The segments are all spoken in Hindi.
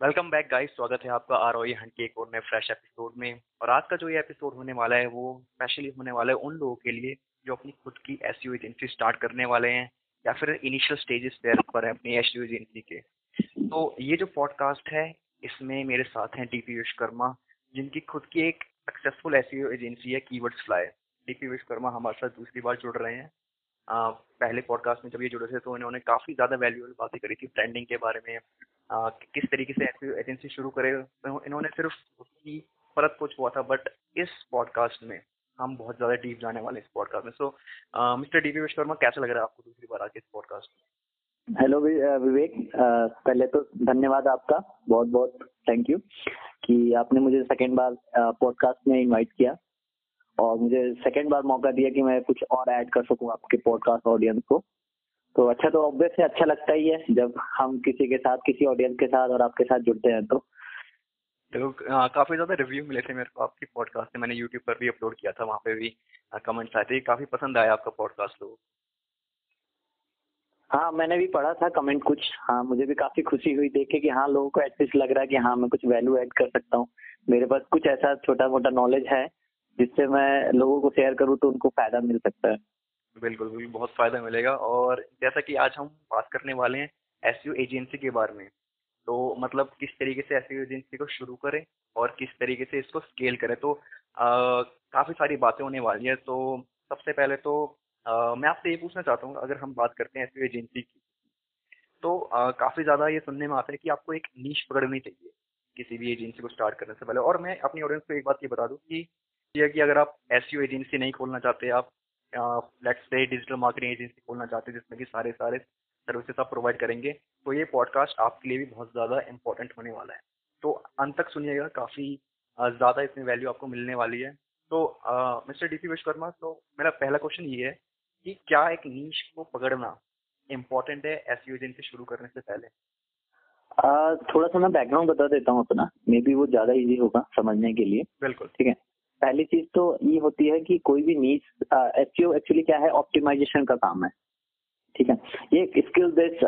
वेलकम बैक गाइस स्वागत है आपका आर ओ हंट के एक और नए फ्रेश एपिसोड में। और आज का जो ये एपिसोड होने वाला है वो स्पेशली होने वाला है उन लोगों के लिए जो अपनी खुद की एस यू एजेंसी स्टार्ट करने वाले हैं या फिर इनिशियल स्टेजेस पर है अपनी एस यू एजेंसी के। तो ये जो पॉडकास्ट है इसमें मेरे साथ हैं डी पी विश्वकर्मा जिनकी खुद की एक सक्सेसफुल एस एजेंसी है की keywords fly D P Vishwakarma हमारे साथ दूसरी बार जुड़ रहे हैं। आ, पहले पॉडकास्ट में जब ये जुड़े थे तो इन्होंने काफ़ी ज़्यादा वैल्यूएबल बातें करी थी ब्रांडिंग के बारे में आ, किस तरीके से एजेंसी शुरू करे। तो इन्होंने सिर्फ़ उसकी परत कुछ हुआ था बट इस पॉडकास्ट में हम बहुत ज़्यादा डीप जाने वाले इस पॉडकास्ट में। So mister D P Vishwakarma कैसा लग रहा है आपको दूसरी बार आके इस पॉडकास्ट में? हेलो विवेक पहले तो धन्यवाद आपका बहुत बहुत थैंक यू कि आपने मुझे सेकेंड बार पॉडकास्ट में इनवाइट किया और मुझे सेकेंड बार मौका दिया कि मैं कुछ और ऐड कर सकूँ आपके पॉडकास्ट ऑडियंस को। तो अच्छा तो ऑब्वियस अच्छा लगता ही है जब हम किसी के साथ किसी ऑडियंस के साथ और आपके साथ जुड़ते हैं तो। देखो काफ़ी ज़्यादा रिव्यू मिले थे मेरे को आपकी पॉडकास्ट से। मैंने यूट्यूब पर भी अपलोड किया था वहाँ पे भी कमेंट्स आए थे। काफ़ी पसंद आया आपका पॉडकास्ट लोगों हाँ मैंने भी पढ़ा था कमेंट कुछ। हाँ मुझे भी काफ़ी खुशी हुई देखे के कि हाँ लोगों को एटलीस्ट लग रहा है कि हाँ मैं कुछ वैल्यू ऐड कर सकता हूँ। मेरे पास कुछ ऐसा छोटा मोटा नॉलेज है जिससे मैं लोगों को शेयर करूँ तो उनको फ़ायदा मिल सकता है। बिल्कुल बिल्कुल बहुत फ़ायदा मिलेगा। और जैसा कि आज हम बात करने वाले हैं एस एजेंसी के बारे में तो मतलब किस तरीके से एस एजेंसी को शुरू करें और किस तरीके से इसको स्केल करें? तो काफ़ी सारी बातें होने वाली है तो सबसे पहले तो आ, मैं आपसे ये पूछना चाहता हूँ अगर हम बात करते हैं एस एजेंसी की तो काफ़ी ज़्यादा ये सुनने में आता है कि आपको एक नीच पकड़नी चाहिए किसी भी एजेंसी को स्टार्ट करने से पहले। और मैं अपनी ऑडियंस को एक बात ये बता दूँ कि ये कि अगर आप एस एजेंसी नहीं खोलना चाहते आप let's say digital marketing agency खोलना चाहते हैं जिसमें कि सारे सारे सर्विसेज़ आप प्रोवाइड करेंगे तो ये पॉडकास्ट आपके लिए भी बहुत ज़्यादा इंपॉर्टेंट होने वाला है। तो अंत तक सुनिएगा काफ़ी ज़्यादा इसमें वैल्यू आपको मिलने वाली है। तो मिस्टर डी पी विश्वकर्मा तो मेरा पहला क्वेश्चन ये है कि क्या एक नीच को पकड़ना इम्पोर्टेंट है एस एजेंसी शुरू करने से पहले? आ, थोड़ा सा मैं बैकग्राउंड बता देता हूँ अपना। मे बी वो ज़्यादा इजी होगा समझने के लिए। बिल्कुल। ठीक है? पहली चीज़ तो ये होती है कि कोई भी नीच एस एक्चुअली क्या है? ऑप्टिमाइजेशन का काम है। ठीक है? ये स्किल बेस्ड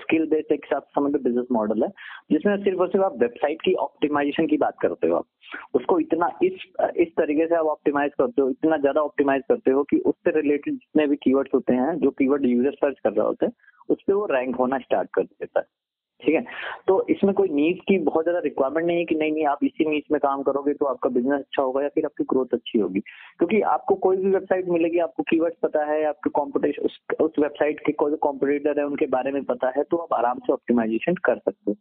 स्किल बेस्ड एक साथ समझ बिज़नेस मॉडल है, जिसमें सिर्फ़ और सिर्फ़ आप वेबसाइट की ऑप्टिमाइजेशन की बात करते हो आप। उसको इतना इस इस तरीके से आप ऑप्टिमाइज करते हो, इतना ज़्यादा ऑप्टिमाइज करते हो कि उससे रिलेटेड जितने भी कीवर्ड्स होते हैं, जो कीवर्ड यूज़र सर्च कर रहे होते हैं उस पर वो रैंक होना स्टार्ट कर देता है। ठीक है? तो इसमें कोई नीड की बहुत ज़्यादा रिक्वायरमेंट नहीं है कि नहीं नहीं आप इसी नीच में काम करोगे तो आपका बिज़नेस अच्छा होगा या फिर आपकी ग्रोथ अच्छी होगी। क्योंकि आपको कोई भी वेबसाइट मिलेगी आपको कीवर्ड्स पता है आपके कॉम्पिटिशन उस, उस वेबसाइट के कोई कॉम्पिटिटर है उनके बारे में पता है तो आप आराम से ऑप्टिमाइजेशन कर सकते हो।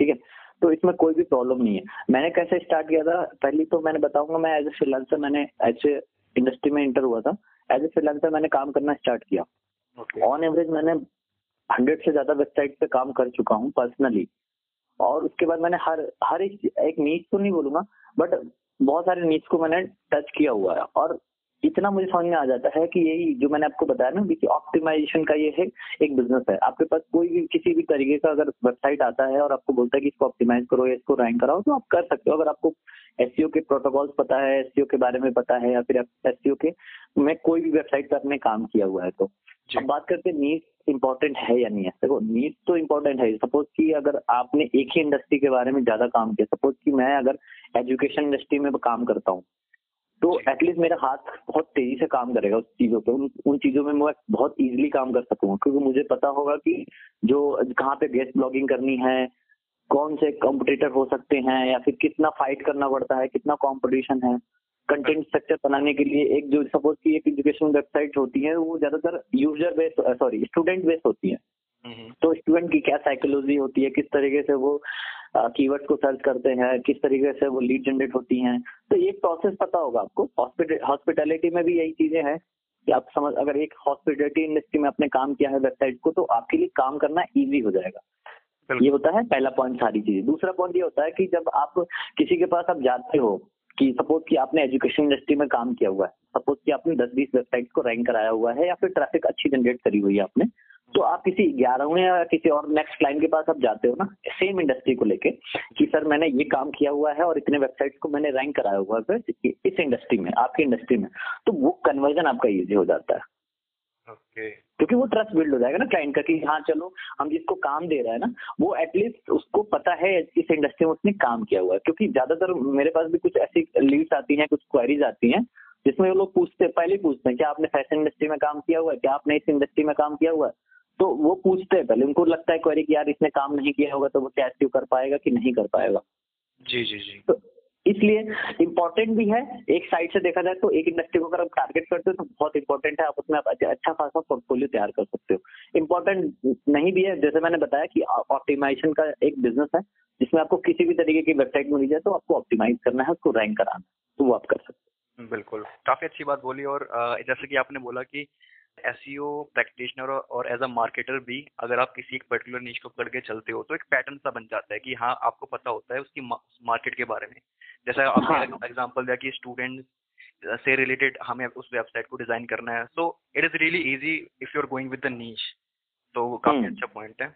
ठीक है? तो इसमें कोई भी प्रॉब्लम नहीं है। मैंने कैसे स्टार्ट किया था? पहली तो मैंने बताऊँगा मैं एज ए फ्रीलांसर मैंने ऐसे इंडस्ट्री में इंटर हुआ था। एज ए फ्रीलांसर मैंने काम करना स्टार्ट किया। On okay. एवरेज मैंने हंड्रेड से ज़्यादा वेबसाइट पे काम कर चुका हूँ पर्सनली और उसके बाद मैंने हर हर एक एक नीच तो नहीं बोलूँगा बट बहुत सारे नीच को मैंने टच किया हुआ है। और इतना मुझे समझ में आ जाता है कि यही जो मैंने आपको बताया ना कि ऑप्टिमाइजेशन का ये है एक बिज़नेस है। आपके पास कोई भी किसी भी तरीके का अगर वेबसाइट आता है और आपको बोलता है कि इसको ऑप्टिमाइज करो या इसको रैंक कराओ तो आप कर सकते हो। अगर आपको एस के प्रोटोकॉल्स पता है एस के बारे में पता है या फिर एस के में कोई भी वेबसाइट पर आपने काम किया हुआ है तो अब बात करते हैं नीड इम्पोर्टेंट है या नहीं है। देखो नीड तो इम्पोर्टेंट है। सपोज़ कि अगर आपने एक ही इंडस्ट्री के बारे में ज़्यादा काम किया सपोज़ कि मैं अगर एजुकेशन इंडस्ट्री में काम करता हूँ तो एटलीस्ट मेरा हाथ बहुत तेज़ी से काम करेगा उस चीज़ों पे। उन उन चीज़ों में मैं बहुत इजीली काम कर सकूँगा क्योंकि मुझे पता होगा कि जो कहाँ पे गेस्ट ब्लॉगिंग करनी है कौन से कॉम्पिटिटर हो सकते हैं या फिर कितना फाइट करना पड़ता है कितना कॉम्पिटिशन है। कंटेंट स्ट्रक्चर बनाने के लिए एक जो सपोज़ की एक एजुकेशन वेबसाइट होती है वो ज़्यादातर user based sorry student based होती है। तो स्टूडेंट की क्या साइकोलॉजी होती है? किस तरीके से वो कीवर्ड को सर्च करते हैं? किस तरीके से वो लीड जनरेट होती हैं? तो ये प्रोसेस पता होगा आपको। हॉस्पिटलिटी में भी यही चीज़ें हैं कि आप समझ अगर एक हॉस्पिटलिटी इंडस्ट्री में आपने काम किया है वेबसाइट को तो आपके लिए काम करना इजी हो जाएगा। ये होता है पहला पॉइंट सारी चीज़ें। दूसरा पॉइंट ये होता है कि जब आप किसी के पास आप जाते हो कि सपोज़ कि आपने एजुकेशन इंडस्ट्री में काम किया हुआ है सपोज़ कि आपने दस बीस वेबसाइट को रैंक कराया हुआ है या फिर ट्रैफ़िक अच्छी जनरेट करी हुई है आपने तो आप किसी ग्यारहवें या किसी और नेक्स्ट क्लाइंट के पास आप जाते हो ना सेम इंडस्ट्री को लेके कि सर मैंने ये काम किया हुआ है और इतने वेबसाइट्स को मैंने रैंक कराया हुआ है इस इंडस्ट्री में आपकी इंडस्ट्री में तो वो कन्वर्जन आपका इजी हो जाता है। Okay. क्योंकि वो ट्रस्ट बिल्ड हो जाएगा ना क्लाइंट का कि हाँ चलो हम जिसको काम दे रहे हैं ना वो एटलीस्ट उसको पता है इस इंडस्ट्री में उसने काम किया हुआ है। क्योंकि ज़्यादातर मेरे पास भी कुछ ऐसी लीड्स आती हैं कुछ क्वेरीज आती हैं जिसमें वो लोग पूछते पहले पूछते हैं क्या आपने फ़ैशन इंडस्ट्री में काम किया हुआ है क्या आपने इस इंडस्ट्री में काम किया हुआ है? तो वो पूछते हैं पहले। उनको लगता है क्वेरी कि यार इसने काम नहीं किया होगा तो वो क्या एचीव कर पाएगा कि नहीं कर पाएगा? जी जी जी। तो इसलिए इम्पोर्टेंट भी है एक साइड से देखा जाए तो एक इंडस्ट्री को अगर आप टारगेट करते हो तो बहुत इंपॉर्टेंट है। आप उसमें आप अच्छा खासा पोर्टफोलियो तैयार कर सकते हो। इम्पोर्टेंट नहीं भी है जैसे मैंने बताया कि ऑप्टिमाइजेशन का एक बिज़नेस है जिसमें आपको किसी भी तरीके की वेबसाइट मिल जाए तो आपको ऑप्टिमाइज करना है उसको रैंक कराना तो वो आप कर सकते हो। बिल्कुल। काफ़ी अच्छी बात बोली और जैसे कि आपने बोला कि एस प्रैक्टिशनर e और एज अ मार्केटर भी अगर आप किसी एक पर्टिकुलर नीच को पकड़ के चलते हो तो एक पैटर्न सा बन जाता है कि हाँ आपको पता होता है उसकी मार्केट के बारे में जैसा आपने एग्जांपल हाँ। दिया कि स्टूडेंट से रिलेटेड हमें उस वेबसाइट को डिज़ाइन करना है so it is really easy if you are going with the niche तो काफ़ी हम्म। अच्छा पॉइंट है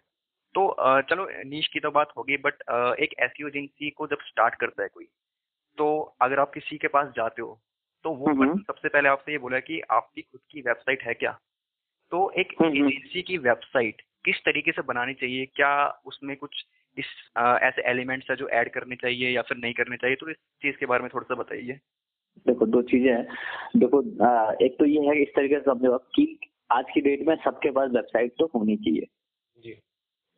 तो चलो नीच की तो बात होगी बट एक ऐसी एजेंसी को जब स्टार्ट करता है कोई तो अगर आप किसी के पास जाते हो तो वो सबसे पहले आपसे ये बोला कि आपकी खुद की वेबसाइट है क्या? तो एक एजेंसी की वेबसाइट किस तरीके से बनानी चाहिए? क्या उसमें कुछ इस आ, ऐसे एलिमेंट्स है जो ऐड करने चाहिए या फिर नहीं करने चाहिए? तो इस चीज़ के बारे में थोड़ा सा बताइए। देखो दो चीज़ें हैं। देखो आ, एक तो ये है इस तरीके से समझो कि आज की डेट में सबके पास वेबसाइट तो होनी चाहिए। जी।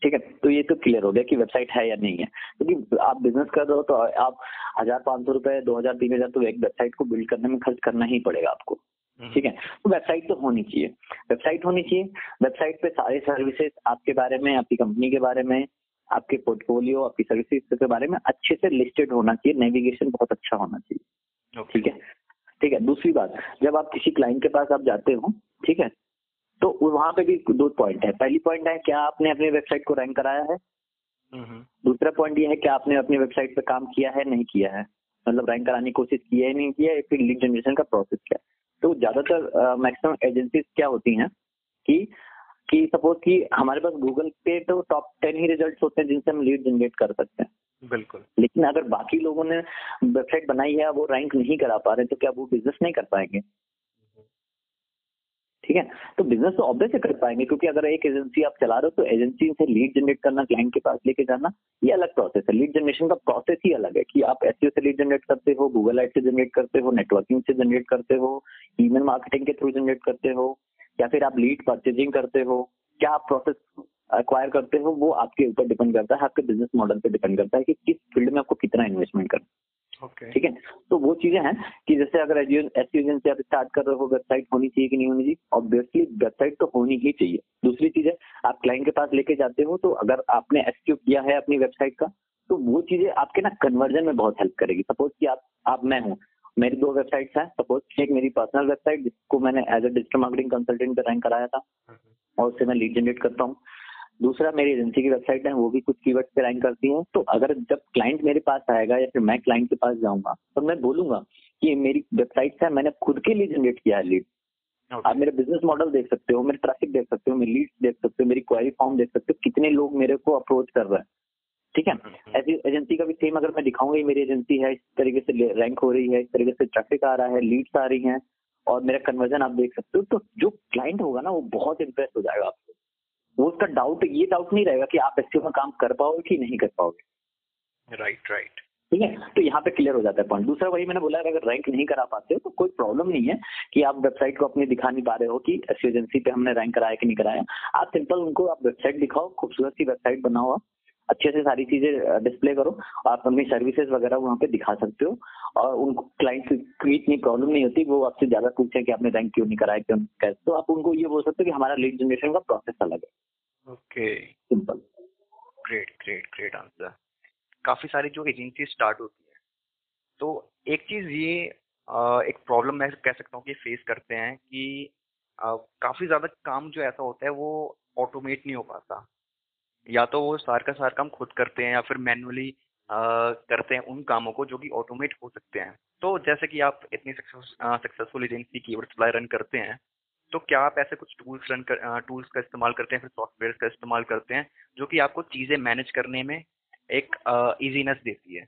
ठीक है तो ये तो क्लियर हो गया कि वेबसाइट है या नहीं है। क्योंकि तो आप बिज़नेस कर रहे हो तो आप हज़ार पाँच सौ रुपए दो हज़ार तीन हज़ार तो एक वेबसाइट को बिल्ड करने में खर्च करना ही पड़ेगा आपको। हम्म। ठीक है तो वेबसाइट तो होनी चाहिए। वेबसाइट होनी चाहिए। वेबसाइट पे सारे सर्विसेज़ आपके बारे में आपकी कंपनी के बारे में आपके पोर्टफोलियो आपकी सर्विसेज़ के बारे में अच्छे से लिस्टेड होना चाहिए। नेविगेशन बहुत अच्छा होना चाहिए। ठीक है? ठीक है दूसरी बात जब आप किसी क्लाइंट के पास आप जाते हो ठीक है तो वहाँ पे भी दो पॉइंट है। पहली पॉइंट है क्या आपने अपनी वेबसाइट को रैंक कराया है? दूसरा पॉइंट ये है कि आपने अपनी वेबसाइट पे काम किया है नहीं किया है? मतलब रैंक कराने की कोशिश की है नहीं किया है फिर लीड जनरेशन का प्रोसेस क्या? तो ज़्यादातर मैक्सिमम एजेंसीज क्या होती हैं कि कि सपोज़ कि हमारे पास गूगल पे तो टॉप टेन ही रिज़ल्ट होते हैं जिनसे हम लीड जनरेट कर सकते हैं। बिल्कुल। लेकिन अगर बाकी लोगों ने वेबसाइट बनाई है वो रैंक नहीं करा पा रहे तो क्या वो बिज़नेस नहीं कर पाएँगे? ठीक है तो बिज़नेस तो ऑब्वियस कर पाएँगे, क्योंकि अगर एक एजेंसी आप चला रहे हो तो एजेंसी से लीड जनरेट करना क्लाइंट के पास लेके जाना, ये अलग प्रोसेस है लीड जनरेशन का प्रोसेस ही अलग है कि आप एस से लीड जनरेट करते हो गूगल एड से जनरेट करते हो नेटवर्किंग से जनरेट करते हो ईमेल मार्केटिंग के थ्रू जनरेट करते हो, या फिर आप लीड परचेजिंग करते हो, क्या आप प्रोसेस अक्वायर करते हो, वो आपके ऊपर डिपेंड करता है, आपके बिज़नेस मॉडल पे डिपेंड करता है कि किस फ़ील्ड में आपको कितना इन्वेस्टमेंट करना okay. ठीक है? तो वो चीज़ें हैं कि जैसे अगर एस एजेंसी आप स्टार्ट कर रहे हो वेबसाइट होनी चाहिए कि नहीं होनी चाहिए? ऑब्वियसली वेबसाइट तो होनी ही चाहिए। दूसरी चीज़ है आप क्लाइंट के पास लेके जाते हो तो अगर आपने एस किया है अपनी वेबसाइट का तो वो चीज़ें आपके ना कन्वर्जन में बहुत हेल्प करेगी। सपोज़ कि आप आप मैं हूँ। मेरी दो वेबसाइट्स हैं। सपोज़ एक मेरी पर्सनल वेबसाइट जिसको मैंने as a digital marketing consultant पे रैंक कराया था हम्म। और उससे मैं लीड जनरेट करता हूँ। दूसरा मेरी एजेंसी की वेबसाइट है वो भी कुछ कीवर्ड पे रैंक करती है। तो अगर जब क्लाइंट मेरे पास आएगा या फिर मैं क्लाइंट के पास जाऊँगा तो मैं बोलूँगा कि मेरी वेबसाइट है मैंने खुद के लिए जनरेट किया है लीड okay. आप मेरे बिज़नेस मॉडल देख सकते हो मेरे ट्रैफ़िक देख सकते हो मेरी लीड देख सकते हो मेरी क्वारी फॉर्म देख सकते हो कितने लोग मेरे को अप्रोच कर रहे हैं। ठीक है। ऐसी एजेंसी का भी सेम अगर मैं दिखाऊँगा मेरी एजेंसी है इस तरीके से रैंक हो रही है इस तरीके से ट्रैफ़िक आ रहा है लीड्स आ रही हैं और मेरा कन्वर्जन आप देख सकते हो तो जो क्लाइंट होगा ना वो बहुत इंप्रेस हो जाएगा आपको। वो उसका डाउट ये डाउट नहीं रहेगा कि आप एस में काम कर पाओगे कि नहीं कर पाओगे। राइट राइट ठीक है? तो यहाँ पे क्लियर हो जाता है पॉइंट दूसरा वही मैंने बोला अगर रैंक नहीं करा पाते हो तो कोई प्रॉब्लम नहीं है कि आप वेबसाइट को अपनी दिखा नहीं पा रहे हो कि एस एजेंसी पे हमने रैंक कराया कि नहीं कराया। आप सिंपल उनको आप वेबसाइट दिखाओ खूबसूरत सी वेबसाइट बनाओ आप। अच्छे से सारी चीज़ें डिस्प्ले करो आप अपनी सर्विसेज़ वगैरह वहाँ पे दिखा सकते हो। और उनको क्लाइंट की इतनी प्रॉब्लम नहीं होती वो आपसे ज़्यादा पूछे कि आपने रैंक क्यों नहीं कराया क्यों कैसे तो आप उनको ये बोल सकते हो कि हमारा लीड जनरेशन का प्रोसेस अलग है। Okay simple great great great answer काफ़ी सारी जो एजेंसी स्टार्ट होती है। तो एक चीज़ ये एक प्रॉब्लम मैं कह सकता हूँ कि फेस करते हैं कि काफ़ी ज़्यादा काम जो ऐसा होता है वो ऑटोमेट नहीं हो पाता। या तो वो सार का सार काम खुद करते हैं या फिर मैनुअली करते हैं उन कामों को जो कि ऑटोमेट हो सकते हैं। तो जैसे कि आप इतनी सक्सेसफुल एजेंसी की सप्लाई रन करते हैं तो क्या आप ऐसे कुछ टूल्स रन कर टूल्स का इस्तेमाल करते हैं, फिर सॉफ्टवेयर का इस्तेमाल करते हैं, जो कि आपको चीज़ें मैनेज करने में एक ईजीनेस देती है?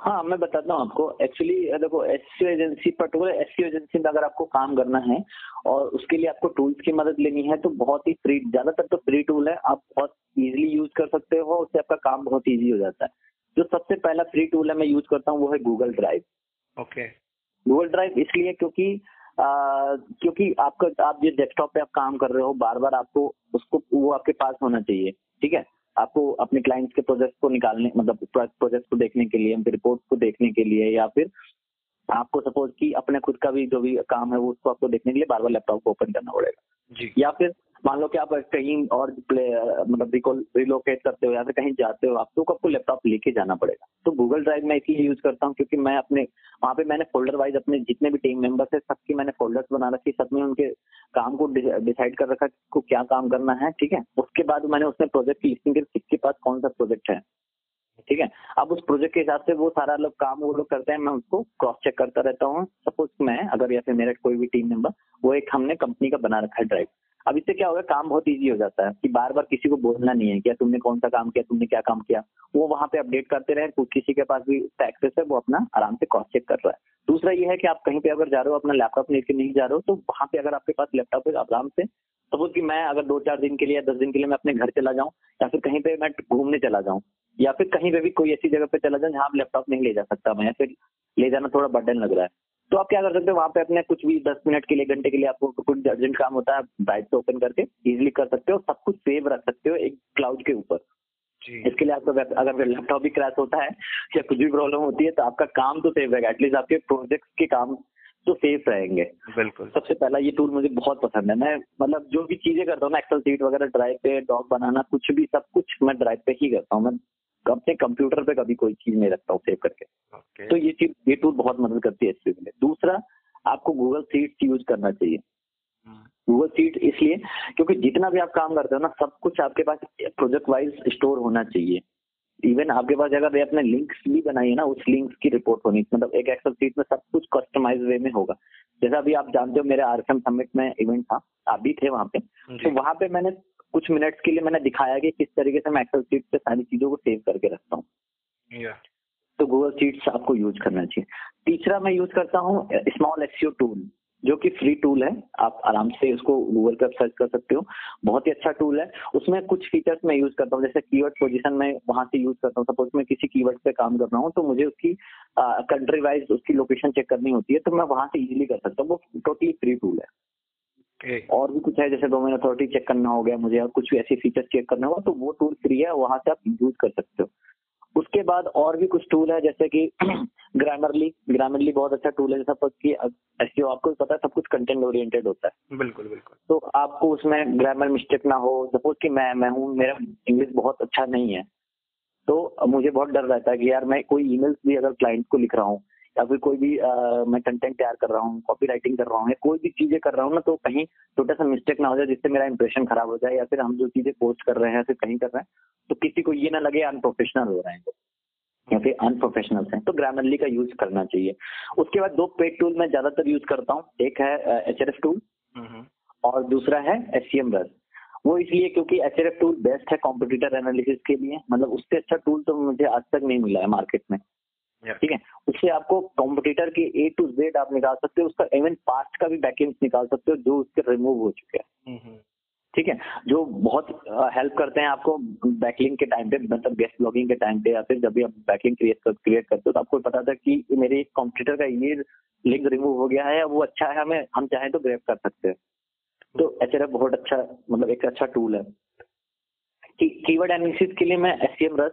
हाँ मैं बताता हूँ आपको। एक्चुअली देखो S C agency particular S C agency में अगर आपको काम करना है और उसके लिए आपको टूल्स की मदद लेनी है तो बहुत ही फ्री ज़्यादातर तो फ्री टूल है। आप बहुत इजीली यूज़ कर सकते हो उससे आपका काम बहुत इजी हो जाता है। जो सबसे पहला फ्री टूल है मैं यूज़ करता हूँ वो है Google Drive okay Google Drive इसलिए क्योंकि आ, क्योंकि आपका आप जिस डेस्कटॉप पे आप काम कर रहे हो बार बार आपको उसको वो आपके पास होना चाहिए। ठीक है? आपको अपने क्लाइंट्स के प्रोजेक्ट को निकालने मतलब प्रोजेक्ट को देखने के लिए रिपोर्ट को देखने के लिए या फिर आपको सपोज़ कि अपने खुद का भी जो भी काम है वो उसको आपको देखने के लिए बार बार लैपटॉप को ओपन करना पड़ेगा। जी। या फिर मान लो कि आप कहीं और मतलब रिलोकेट करते हो या फिर कहीं जाते हो आप तो आपको लैपटॉप लेके जाना पड़ेगा। तो गूगल ड्राइव मैं इसलिए यूज़ करता हूँ क्योंकि मैं अपने, वहाँ पे मैंने फोल्डर वाइज अपने जितने भी टीम मेंबर्स है, सबकी मैंने फोल्डर्स बना रखी, सब में उनके काम को डिसाइड कर रखा को क्या काम करना है, ठीक है? उसके बाद मैंने उसमें प्रोजेक्ट की लिस्टिंग की किसके पास कौन सा प्रोजेक्ट है, ठीक है? अब उस प्रोजेक्ट के हिसाब से वो सारा लोग काम वो लोग करते हैं, मैं उसको क्रॉस चेक करता रहता हूँ। सपोज़ मैं, अगर या फिर मेरा कोई भी टीम मेंबर वो एक हमने कंपनी का बना रखा है ड्राइव अब इससे क्या होगा, काम बहुत ईजी हो जाता है कि बार बार किसी को बोलना नहीं है क्या तुमने कौन सा काम किया, तुमने क्या काम किया। वो वहाँ पे अपडेट करते रहे किसी के पास भी एक्सेस है, वो अपना आराम से क्रॉस चेक कर रहा है। दूसरा ये है कि आप कहीं पे अगर जा रहे हो, अपना लैपटॉप लेके नहीं जा रहे हो तो वहाँ पे अगर आपके पास लैपटॉप है आराम से सपोज़ कि मैं अगर दो चार दिन के लिए या दस दिन के लिए मैं अपने घर चला जाऊँ, या फिर कहीं पे मैं घूमने चला जाऊँ, या फिर कहीं पे भी कोई ऐसी जगह पे चला जाऊँ जहाँ लैपटॉप नहीं ले जा सकता मैं या फिर ले जाना थोड़ा बर्डन लग रहा है। तो आप क्या कर सकते हो? वहाँ पे अपने कुछ भी दस मिनट के लिए घंटे के लिए आपको कुछ अर्जेंट काम होता है ड्राइव से ओपन करके इजिली कर सकते हो सब कुछ सेव रख सकते हो एक क्लाउड के ऊपर। इसके लिए आपका अगर लैपटॉप भी क्रैश होता है या कुछ भी प्रॉब्लम होती है तो आपका काम तो सेव रहेगा एटलीस्ट आपके प्रोजेक्ट के काम तो सेफ़ रहेंगे। बिल्कुल। सबसे पहला ये टूल मुझे बहुत पसंद है। मैं मतलब जो भी चीज़ें करता हूँ ना एक्सल सीट वगैरह ड्राइव पे डॉक बनाना कुछ भी सब कुछ मैं ड्राइव पे ही करता हूँ। मैं अपने कंप्यूटर पे कभी कोई चीज़ नहीं रखता हूँ सेव करके। Okay. तो ये चीज़ ये टूल बहुत मदद करती है इस चीज़ में। दूसरा आपको गूगल सीट यूज़ करना चाहिए। गूगल हम्म। सीट इसलिए क्योंकि जितना भी आप काम करते हो ना सब कुछ आपके पास प्रोजेक्ट वाइज स्टोर होना चाहिए। इवन आपके पास अगर आपने लिंक्स भी बनाई है ना उस लिंक्स की रिपोर्ट होनी मतलब एक एक्सेल सीट में सब कुछ कस्टमाइज वे में होगा। जैसा अभी आप जानते हो मेरे आरएसएम समिट में इवेंट था। आप भी थे वहाँ पे। तो वहाँ पे मैंने कुछ मिनट्स के लिए मैंने दिखाया कि किस तरीके से मैं एक्सेल सीट पे सारी चीज़ों को सेव करके रखता हूँ। Yeah. तो गूगल सीट्स आपको यूज़ करना चाहिए। तीसरा मैं यूज़ करता हूँ स्मॉल एसईओ टूल जो कि फ्री टूल है। आप आराम से उसको गूगल पर सर्च कर सकते हो। बहुत ही अच्छा टूल है। उसमें कुछ फीचर्स मैं यूज़ करता हूँ जैसे कीवर्ड पोजीशन में वहाँ से यूज़ करता हूँ। सपोज़ मैं किसी कीवर्ड पे काम कर रहा हूँ तो मुझे उसकी कंट्री वाइज उसकी लोकेशन चेक करनी होती है तो मैं वहाँ से इजिली कर सकता हूँ। वो टोटली फ्री टूल है. और भी कुछ है जैसे डोमेन अथॉरिटी चेक करना हो गया मुझे और कुछ भी ऐसे फीचर चेक करना होगा तो वो टूल फ्री है वहाँ से आप यूज़ कर सकते हो। उसके बाद और भी कुछ टूल है जैसे कि ग्रामरली ग्रामरली बहुत अच्छा टूल है जैसा कि ऐसे आपको पता है सब कुछ कंटेंट ओरिएंटेड होता है। बिल्कुल बिल्कुल। तो आपको उसमें ग्रामर मिस्टेक ना हो सपोज़ कि मैं मैं हूँ मेरा इंग्लिश बहुत अच्छा नहीं है तो मुझे बहुत डर रहता है कि यार मैं कोई ईमेल्स भी अगर क्लाइंट को लिख रहा हूँ या फिर कोई भी आ, मैं कंटेंट तैयार कर रहा हूँ कॉपी राइटिंग कर रहा हूँ या कोई भी चीज़ें कर रहा हूँ ना तो कहीं छोटा सा मिस्टेक ना हो जाए जिससे मेरा इंप्रेशन खराब हो जाए या फिर हम जो चीज़ें पोस्ट कर रहे हैं या फिर कहीं कर रहे हैं तो किसी को ये ना लगे अनप्रोफेशनल हो रहे हैं या फिर अनप्रोफेशनल है तो ग्रामरली का यूज़ करना चाहिए। उसके बाद दो पेड टूल मैं ज़्यादातर यूज़ करता हूँ एक है एच आर एफ़ टूल और दूसरा है एस सी एम रस वो इसलिए क्योंकि एच आर एफ़ टूल बेस्ट है कॉम्पिटिटर एनालिसिस के लिए मतलब उससे अच्छा टूल तो मुझे आज तक नहीं मिला है मार्केट में। ठीक है? उससे आपको कॉम्पिटिटर के ए टू जेड आप निकाल सकते हो उसका इवन पास्ट का भी बैकेंड निकाल सकते हो जो उसके रिमूव हो चुके हैं। हम्म, हम्म। ठीक है? जो बहुत हेल्प करते हैं आपको बैकलिंग के टाइम पे मतलब गेस्ट ब्लॉगिंग के टाइम पे या फिर जब भी आप बैकलिंग क्रिएट कर, क्रिएट करते हो तो आपको पता था कि मेरे कॉम्पिटिटर का ये लिंक रिमूव हो गया है वो अच्छा है हमें हम चाहें तो ग्रेप कर सकते हैं। तो एच बहुत अच्छा मतलब एक अच्छा टूल है। कीवर्ड एनालिसिस के लिए मैं एस एम रस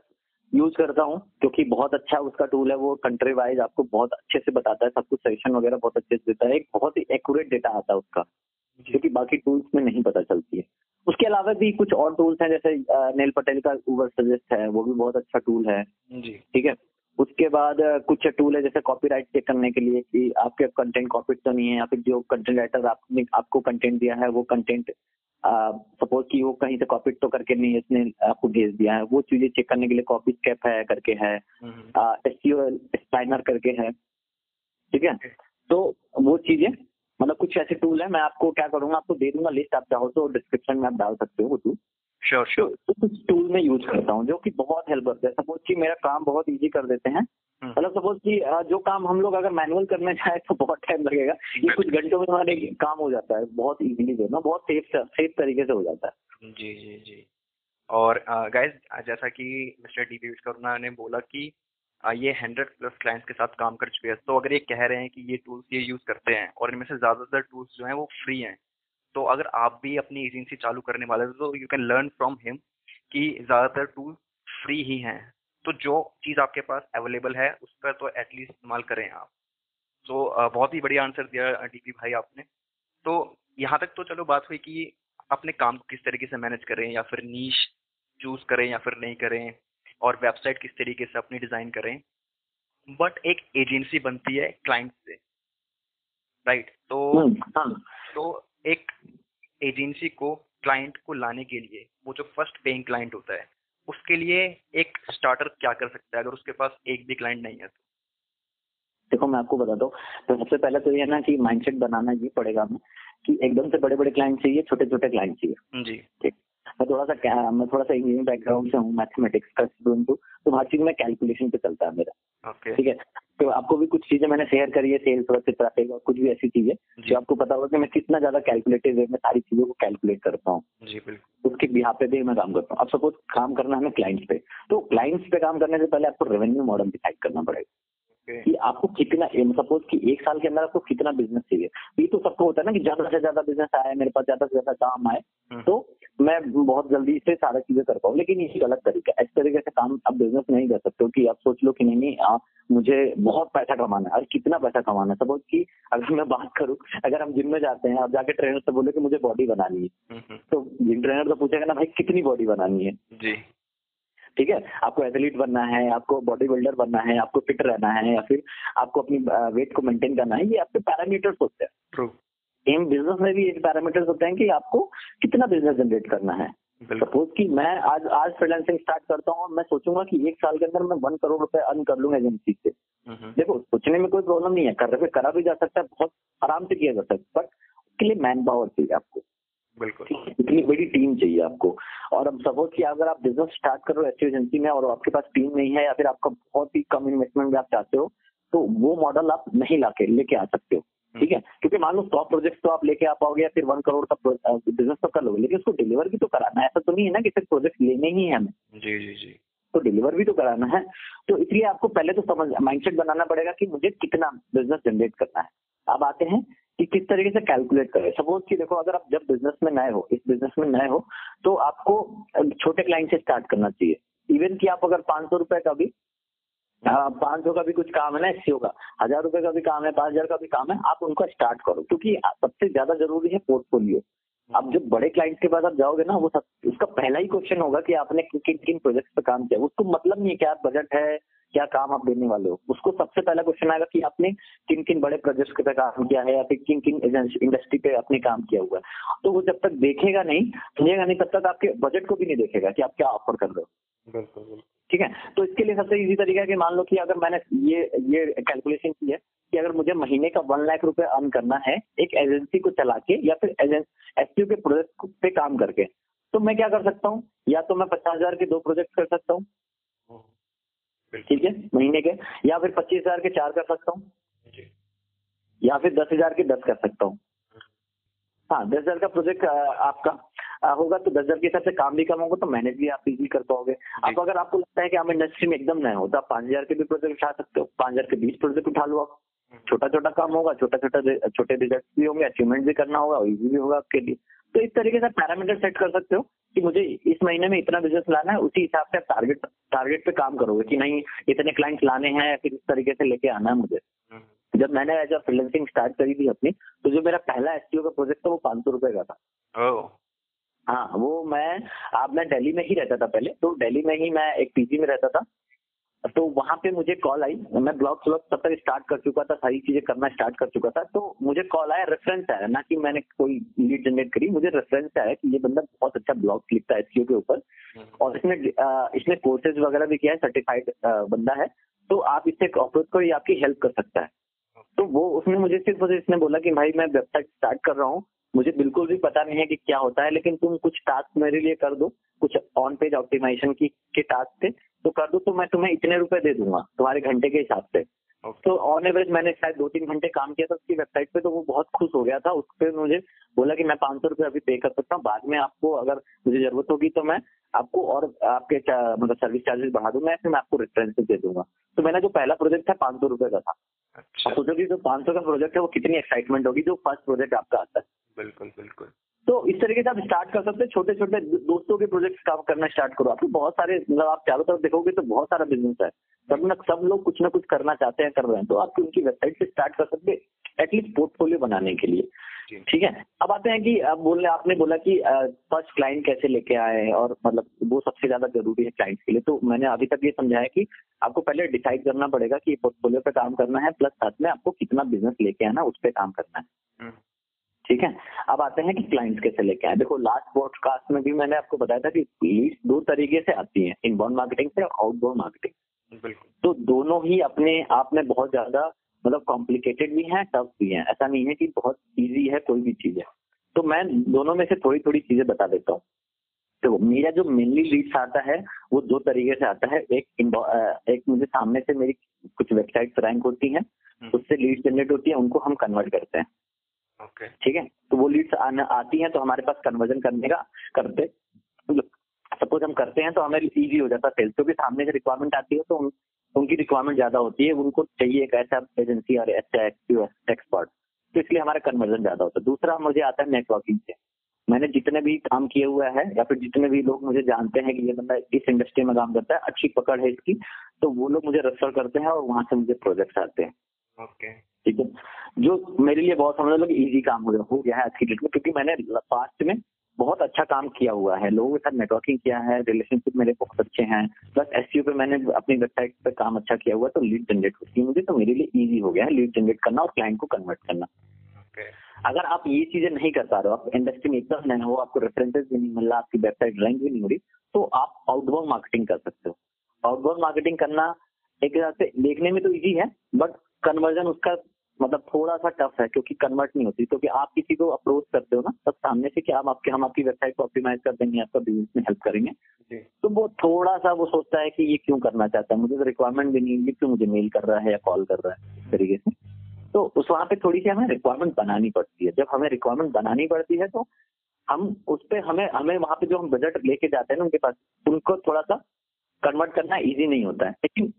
यूज़ करता हूँ क्योंकि बहुत अच्छा उसका टूल है वो कंट्री वाइज आपको बहुत अच्छे से बताता है सब कुछ सेशन वगैरह बहुत अच्छे से देता है एक बहुत ही एक्यूरेट डेटा आता है उसका क्योंकि बाकी टूल्स में नहीं पता चलती है। उसके अलावा भी कुछ और टूल्स हैं जैसे नेल पटेल का उबर सजेस्ट है वो भी बहुत अच्छा टूल है। जी। ठीक है? उसके बाद कुछ टूल है जैसे कॉपीराइट चेक करने के लिए कि आपके कंटेंट कॉपी तो नहीं है या फिर जो कंटेंट राइटर आपने आपको कंटेंट दिया है वो कंटेंट सपोज़ कि वो कहीं से कॉपी तो करके नहीं इसने आपको भेज दिया है। वो चीज़ें चेक करने के लिए कॉपी कैप है करके है स्पाइनर करके है ठीक है? तो वो चीज़ें मतलब कुछ ऐसे टूल है मैं आपको क्या करूँगा आपको दे दूँगा लिस्ट आप चाहो तो डिस्क्रिप्शन में आप डाल सकते हो वो टूल श्योर श्योर तो कुछ टूल में यूज़ करता हूँ जो कि बहुत हेल्प करते हैं। सपोज़ कि मेरा काम बहुत इजी कर देते हैं। हम्म। मतलब सपोज़ कि जो काम हम लोग अगर मैनुअल करने जाए तो बहुत टाइम लगेगा। ये कुछ घंटों में हमारे काम हो जाता है। बहुत इजीली जो ना बहुत सेफ़ सेफ़ तरीके से हो जाता है। जी जी जी। और गाइस जैसा कि मिस्टर डी पी विश्वकर्मा ने बोला कि ये हंड्रेड प्लस क्लाइंट्स के साथ काम कर चुके हैं। तो अगर ये कह रहे हैं कि ये टूल्स ये यूज़ करते हैं और इनमें से ज़्यादातर टूल्स जो हैं वो फ्री हैं तो अगर आप भी अपनी एजेंसी चालू करने वाले हो तो you can learn from him कि ज़्यादातर टूल फ्री ही हैं। तो जो चीज़ आपके पास अवेलेबल है उसका तो एटलीस्ट इस्तेमाल करें आप। तो बहुत ही बढ़िया आंसर दिया डीपी भाई आपने। तो यहाँ तक तो चलो बात हुई कि अपने काम को किस तरीके से मैनेज करें या फिर नीच चूज़ करें या फिर नहीं करें और वेबसाइट किस तरीके से अपनी डिज़ाइन करें। बट एक एजेंसी बनती है क्लाइंट से। Right right? तो हम्म, हाँ। तो एक एजेंसी को क्लाइंट को लाने के लिए वो जो फ़र्स्ट पेइंग क्लाइंट होता है उसके लिए एक स्टार्टर क्या कर सकता है अगर उसके पास एक भी क्लाइंट नहीं है तो? देखो मैं आपको बताता हूँ तो सबसे पहले तो ये ना कि माइंडसेट बनाना ये पड़ेगा हमें कि एकदम से बड़े बड़े क्लाइंट चाहिए छोटे छोटे क्लाइंट चाहिए। जी। ठीक। मैं थोड़ा सा क्या- मैं थोड़ा सा इंजीनियरिंग बैकग्राउंड से हूँ मैथमेटिक्स का स्टूडेंट हूँ तो हर चीज़ में कैलकुलेशन पे चलता है मेरा। ठीक है? तो आपको भी कुछ चीज़ें मैंने शेयर करी है सेल्स वर्ष ट्रैफ़िक और कुछ भी ऐसी चीज़ें जो। आपको पता होगा कि मैं कितना ज़्यादा कैलकुलेटिव वे में सारी चीज़ों को कैलकुलेट करता हूँ। जी बिल्कुल। उसके बिहार पे भी मैं काम करता हूँ। अब सपोज़ काम करना है हमें क्लाइंट्स पे तो क्लाइंट्स पे काम करने से पहले आपको रेवेन्यू मॉडल डिसाइड करना पड़ेगा। कि आपको कितना सपोज़ कि एक साल के अंदर आपको कितना बिज़नेस चाहिए। ये तो सबको होता है ना कि ज़्यादा से ज़्यादा बिज़नेस आए मेरे पास ज़्यादा से ज़्यादा काम आए हम्म। तो मैं बहुत जल्दी से सारा चीज़ें कर पाऊँ। लेकिन ये गलत तरीका है। इस तरीके से काम आप बिज़नेस नहीं कर सकते हो कि आप सोच लो कि नहीं नहीं आ, मुझे बहुत पैसा कमाना है। और कितना पैसा कमाना है? सपोज़ कि अगर मैं बात करूँ अगर हम जिम में जाते हैं आप जाके ट्रेनर से बोले कि मुझे बॉडी बनानी है। हम्म, हम्म, तो जिम ट्रेनर तो पूछेगा ना भाई कितनी बॉडी बनानी है? जी। ठीक है? आपको एथलीट बनना है आपको बॉडी बिल्डर बनना है आपको फिट रहना है या फिर आपको अपनी वेट को मेंटेन करना है ये आपके पैरामीटर्स होते हैं। ट्रू सेम बिज़नेस में भी एक पैरामीटर्स होते हैं कि आपको कितना बिज़नेस जनरेट करना है। सपोज़ कि मैं आज आज फ्रीलांसिंग स्टार्ट करता हूँ मैं सोचूँगा कि एक साल के अंदर मैं वन करोड़ रुपए अर्न कर लूँगा एजेंसी से। हम्म, देखो सोचने में कोई प्रॉब्लम नहीं है। कर करा भी जा सकता है बहुत आराम से किया जा सकता है बट उसके लिए मैन पावर चाहिए आपको। बिल्कुल। इतनी बड़ी टीम चाहिए आपको। और अब सपोज़ कि अगर आप बिज़नेस स्टार्ट कर रहे हो ऐसी एजेंसी में और आपके पास टीम नहीं है या फिर आपका बहुत ही कम इन्वेस्टमेंट में आप चाहते हो तो वो मॉडल आप नहीं लाके लेके आ सकते हो। ठीक है? क्योंकि मान लो सौ प्रोजेक्ट तो आप लेके आ पाओगे या फिर वन करोड़ का बिज़नेस तो कर लोगे लेकिन उसको डिलीवर भी तो कराना है। ऐसा तो नहीं है ना कि सिर्फ़ प्रोजेक्ट लेने ही है हमें। जी जी जी। तो डिलीवर भी तो कराना है। तो इसलिए आपको पहले तो समझ माइंडसेट बनाना पड़ेगा कि मुझे कितना बिज़नेस जनरेट करना है। अब आते हैं कि किस तरीके से कैलकुलेट करें। सपोज़ कि देखो, अगर आप जब बिज़नेस में नए हो, इस बिज़नेस में नए हो तो आपको छोटे क्लाइंट से स्टार्ट करना चाहिए। इवन कि आप अगर पाँच सौ रुपए का भी पाँच सौ का भी कुछ काम है ना एस का, हज़ार रुपए का भी काम है, पाँच हज़ार का भी काम है, आप उनका स्टार्ट करो। क्योंकि सबसे ज़्यादा ज़रूरी है पोर्टफोलियो अब जब बड़े क्लाइंट के पास आप जाओगे ना वो सब उसका पहला ही क्वेश्चन होगा कि आपने किन किन प्रोजेक्ट पे काम किया। उसको मतलब नहीं है क्या बजट है क्या काम आप देने वाले हो। उसको सबसे पहला क्वेश्चन आएगा कि आपने किन किन बड़े प्रोजेक्ट पे काम किया है या फिर किन किन इंडस्ट्री पे आपने काम किया हुआ है। तो वो जब तक देखेगा नहीं समझेगा नहीं तब तक आपके बजट को भी नहीं देखेगा कि आप क्या ऑफ़र कर रहे हो। बिल्कुल ठीक है? तो इसके लिए सबसे इजी तरीका है कि मान लो कि अगर मैंने ये ये कैलकुलेशन की है कि अगर मुझे महीने का वन लाख रुपए अर्न करना है एक एजेंसी को चला के या फिर एस के प्रोजेक्ट पे काम करके तो मैं क्या कर सकता हूँ? या तो मैं पचास हज़ार के दो प्रोजेक्ट कर सकता हूँ। ठीक है? महीने के। या फिर पच्चीस हज़ार के चार कर सकता हूँ। या फिर दस हज़ार के दस कर सकता हूँ। हाँ दस हज़ार का प्रोजेक्ट आपका होगा तो दस हज़ार के हिसाब से काम भी कम होगा तो मैनेज भी आप इजी कर पाओगे। अब अगर आपको लगता है कि आप इंडस्ट्री में एकदम नए हो तो आप पाँच हज़ार के भी प्रोजेक्ट उठा सकते हो। पाँच हज़ार के बीस प्रोजेक्ट उठा लो आप। छोटा छोटा काम होगा छोटा छोटा छोटे रिज़ल्ट भी होंगे अचीवमेंट भी करना होगा इजी भी होगा आपके लिए। तो इस तरीके से पैरामीटर सेट कर सकते हो कि मुझे इस महीने में इतना बिज़नेस लाना है उसी हिसाब से आप टारगेट टारगेट पे काम करोगे कि नहीं इतने क्लाइंट लाने हैं या फिर इस तरीके से लेके आना है मुझे। जब मैंने एज फ्रीलांसिंग स्टार्ट करी थी अपनी तो जो मेरा पहला एस का प्रोजेक्ट था वो पाँच सौ रुपए का था। हाँ वो मैं आप मैं दिल्ली में ही रहता था पहले तो दिल्ली में ही मैं एक पीजी में रहता था। तो वहाँ पे मुझे कॉल आई। मैं ब्लॉग व्लॉग तब तक स्टार्ट कर चुका था सारी चीज़ें करना स्टार्ट कर चुका था। तो मुझे कॉल आया रेफरेंस आया। ना कि मैंने कोई लीड जनरेट करी मुझे रेफरेंस आया कि ये बंदा बहुत अच्छा ब्लॉग लिखता है एसईओ के ऊपर। और इसने इसने कोर्सेज वगैरह भी किया है सर्टिफाइड बंदा है। तो आप इससे अप्रोच करो ये आपकी हेल्प कर सकता है। तो वो उसने मुझे सिर्फ़ मुझे इसने बोला कि भाई मैं वेबसाइट स्टार्ट कर रहा हूँ। मुझे बिल्कुल भी पता नहीं है कि क्या होता है लेकिन तुम कुछ टास्क मेरे लिए कर दो। कुछ ऑन पेज ऑप्टिमाइजेशन की के टास्क थे। तो कर दो तो मैं तुम्हें इतने रुपए दे दूँगा तुम्हारे घंटे के हिसाब से। ओके तो ऑन एवरेज मैंने शायद दो तीन घंटे काम किया था उसकी वेबसाइट पे तो वो बहुत खुश हो गया था। उस पर मुझे बोला कि मैं पाँच सौ रुपये अभी पे कर सकता हूँ। बाद में आपको अगर मुझे ज़रूरत होगी तो मैं आपको और आपके मतलब सर्विस चार्जेस बढ़ा दूँगा या फिर मैं आपको रेफरेंसेस दे दूँगा। तो मेरा जो पहला प्रोजेक्ट था पाँच सौ रुपये का था। अच्छा। सोचो कि जो पाँच सौ का प्रोजेक्ट है वो कितनी एक्साइटमेंट होगी जो फ़र्स्ट प्रोजेक्ट आपका आता है। बिल्कुल बिल्कुल। तो इस तरीके से आप स्टार्ट कर सकते हैं। छोटे छोटे दोस्तों के प्रोजेक्ट काम करना स्टार्ट करो। आपको बहुत सारे मतलब आप चारों तरफ़ देखोगे तो बहुत सारा बिज़नेस है। सब ना सब लोग कुछ ना कुछ करना चाहते हैं कर रहे हैं। तो आप उनकी वेबसाइट से स्टार्ट कर सकते हैं एटलीस्ट पोर्टफोलियो बनाने के लिए। ठीक है? अब आते हैं कि अब बोलने आपने बोला कि फ़र्स्ट क्लाइंट कैसे लेके आए हैं और मतलब वो सबसे ज़्यादा ज़रूरी है क्लाइंट्स के लिए। तो मैंने अभी तक ये समझाया कि आपको पहले डिसाइड करना पड़ेगा कि पोर्टफोलियो पे काम करना है प्लस साथ में आपको कितना बिज़नेस लेके आना उस पर काम करना है। हम्म, ठीक है? अब आते हैं कि क्लाइंट्स कैसे लेके आए। देखो लास्ट पॉडकास्ट में भी मैंने आपको बताया था कि लीड्स दो तरीके से आती हैं इनबाउंड मार्केटिंग से आउटबाउंड मार्केटिंग बिल्कुल। तो दोनों ही अपने आप में बहुत ज़्यादा मतलब कॉम्प्लिकेटेड भी है टफ भी है। ऐसा नहीं है कि बहुत इजी है कोई भी चीज़ है। तो मैं दोनों में से थोड़ी थोड़ी चीज़ें बता देता हूँ। तो मेरा जो मेनली लीड्स आता है वो दो तरीके से आता है। एक एक मुझे सामने से मेरी कुछ वेबसाइट रैंक होती हैं हम्म, उससे लीड जनरेट होती है उनको हम कन्वर्ट करते हैं। ओके ठीक है? तो वो लीड्स आती हैं तो हमारे पास कन्वर्जन करने का करते सपोज़ हम करते हैं तो हमें इजी हो जाता है सेल्स क्योंकि सामने से रिक्वायरमेंट आती है तो उन, उनकी रिक्वायरमेंट ज़्यादा होती है उनको चाहिए एक ऐसा एजेंसी और ऐसा एक्सपर्ट तो इसलिए हमारा कन्वर्जन ज़्यादा होता है। दूसरा मुझे आता है नेटवर्किंग से। मैंने जितने भी काम किए हुए हैं या फिर जितने भी लोग मुझे जानते हैं कि ये बंदा इस इंडस्ट्री में काम करता है अच्छी पकड़ है इसकी तो वो लोग मुझे रेफर करते हैं और वहाँ से मुझे प्रोजेक्ट्स आते हैं। ओके ठीक है? जो मेरे लिए बहुत समझ लो कि इजी काम हो गया हो गया है आज की डेट में क्योंकि मैंने पास्ट में बहुत अच्छा काम किया हुआ है। लोगों के साथ नेटवर्किंग किया है रिलेशनशिप मेरे बहुत अच्छे हैं। प्लस एस पे मैंने अपनी वेबसाइट पे काम अच्छा किया हुआ है तो लीड जनरेट होती है मुझे तो मेरे लिए इजी हो गया है लीड जनरेट करना और क्लाइंट को कन्वर्ट करना। ओके अगर आप ये चीज़ें नहीं कर पा रहे हो आप इंडस्ट्री में एकदम नए हो आपको रेफरेंसेज भी नहीं मिल रहा आपकी वेबसाइट रैंक भी नहीं हो रही तो आप आउटबाउंड मार्केटिंग कर सकते हो। आउटबाउंड मार्केटिंग करना एक हिसाब से देखने में तो ईजी है बट कन्वर्जन उसका मतलब थोड़ा सा टफ है क्योंकि कन्वर्ट नहीं होती। क्योंकि आप किसी को अप्रोच करते हो ना तब सामने से कि आप आपके हम आपकी वेबसाइट को ऑप्टिमाइज कर देंगे आपका बिज़नेस में हेल्प करेंगे। तो वो थोड़ा सा वो सोचता है कि ये क्यों करना चाहता है? मुझे तो रिक्वायरमेंट भी नहीं है ये क्यों मुझे मेल कर रहा है या कॉल कर रहा है इस तरीके से। तो उस वहाँ पे थोड़ी सी हमें रिक्वायरमेंट बनानी पड़ती है। जब हमें रिक्वायरमेंट बनानी पड़ती है तो हम उस पर हमें हमें वहाँ पे जो हम बजट लेके जाते हैं ना उनके पास उनको थोड़ा सा कन्वर्ट करना इजी नहीं होता है। लेकिन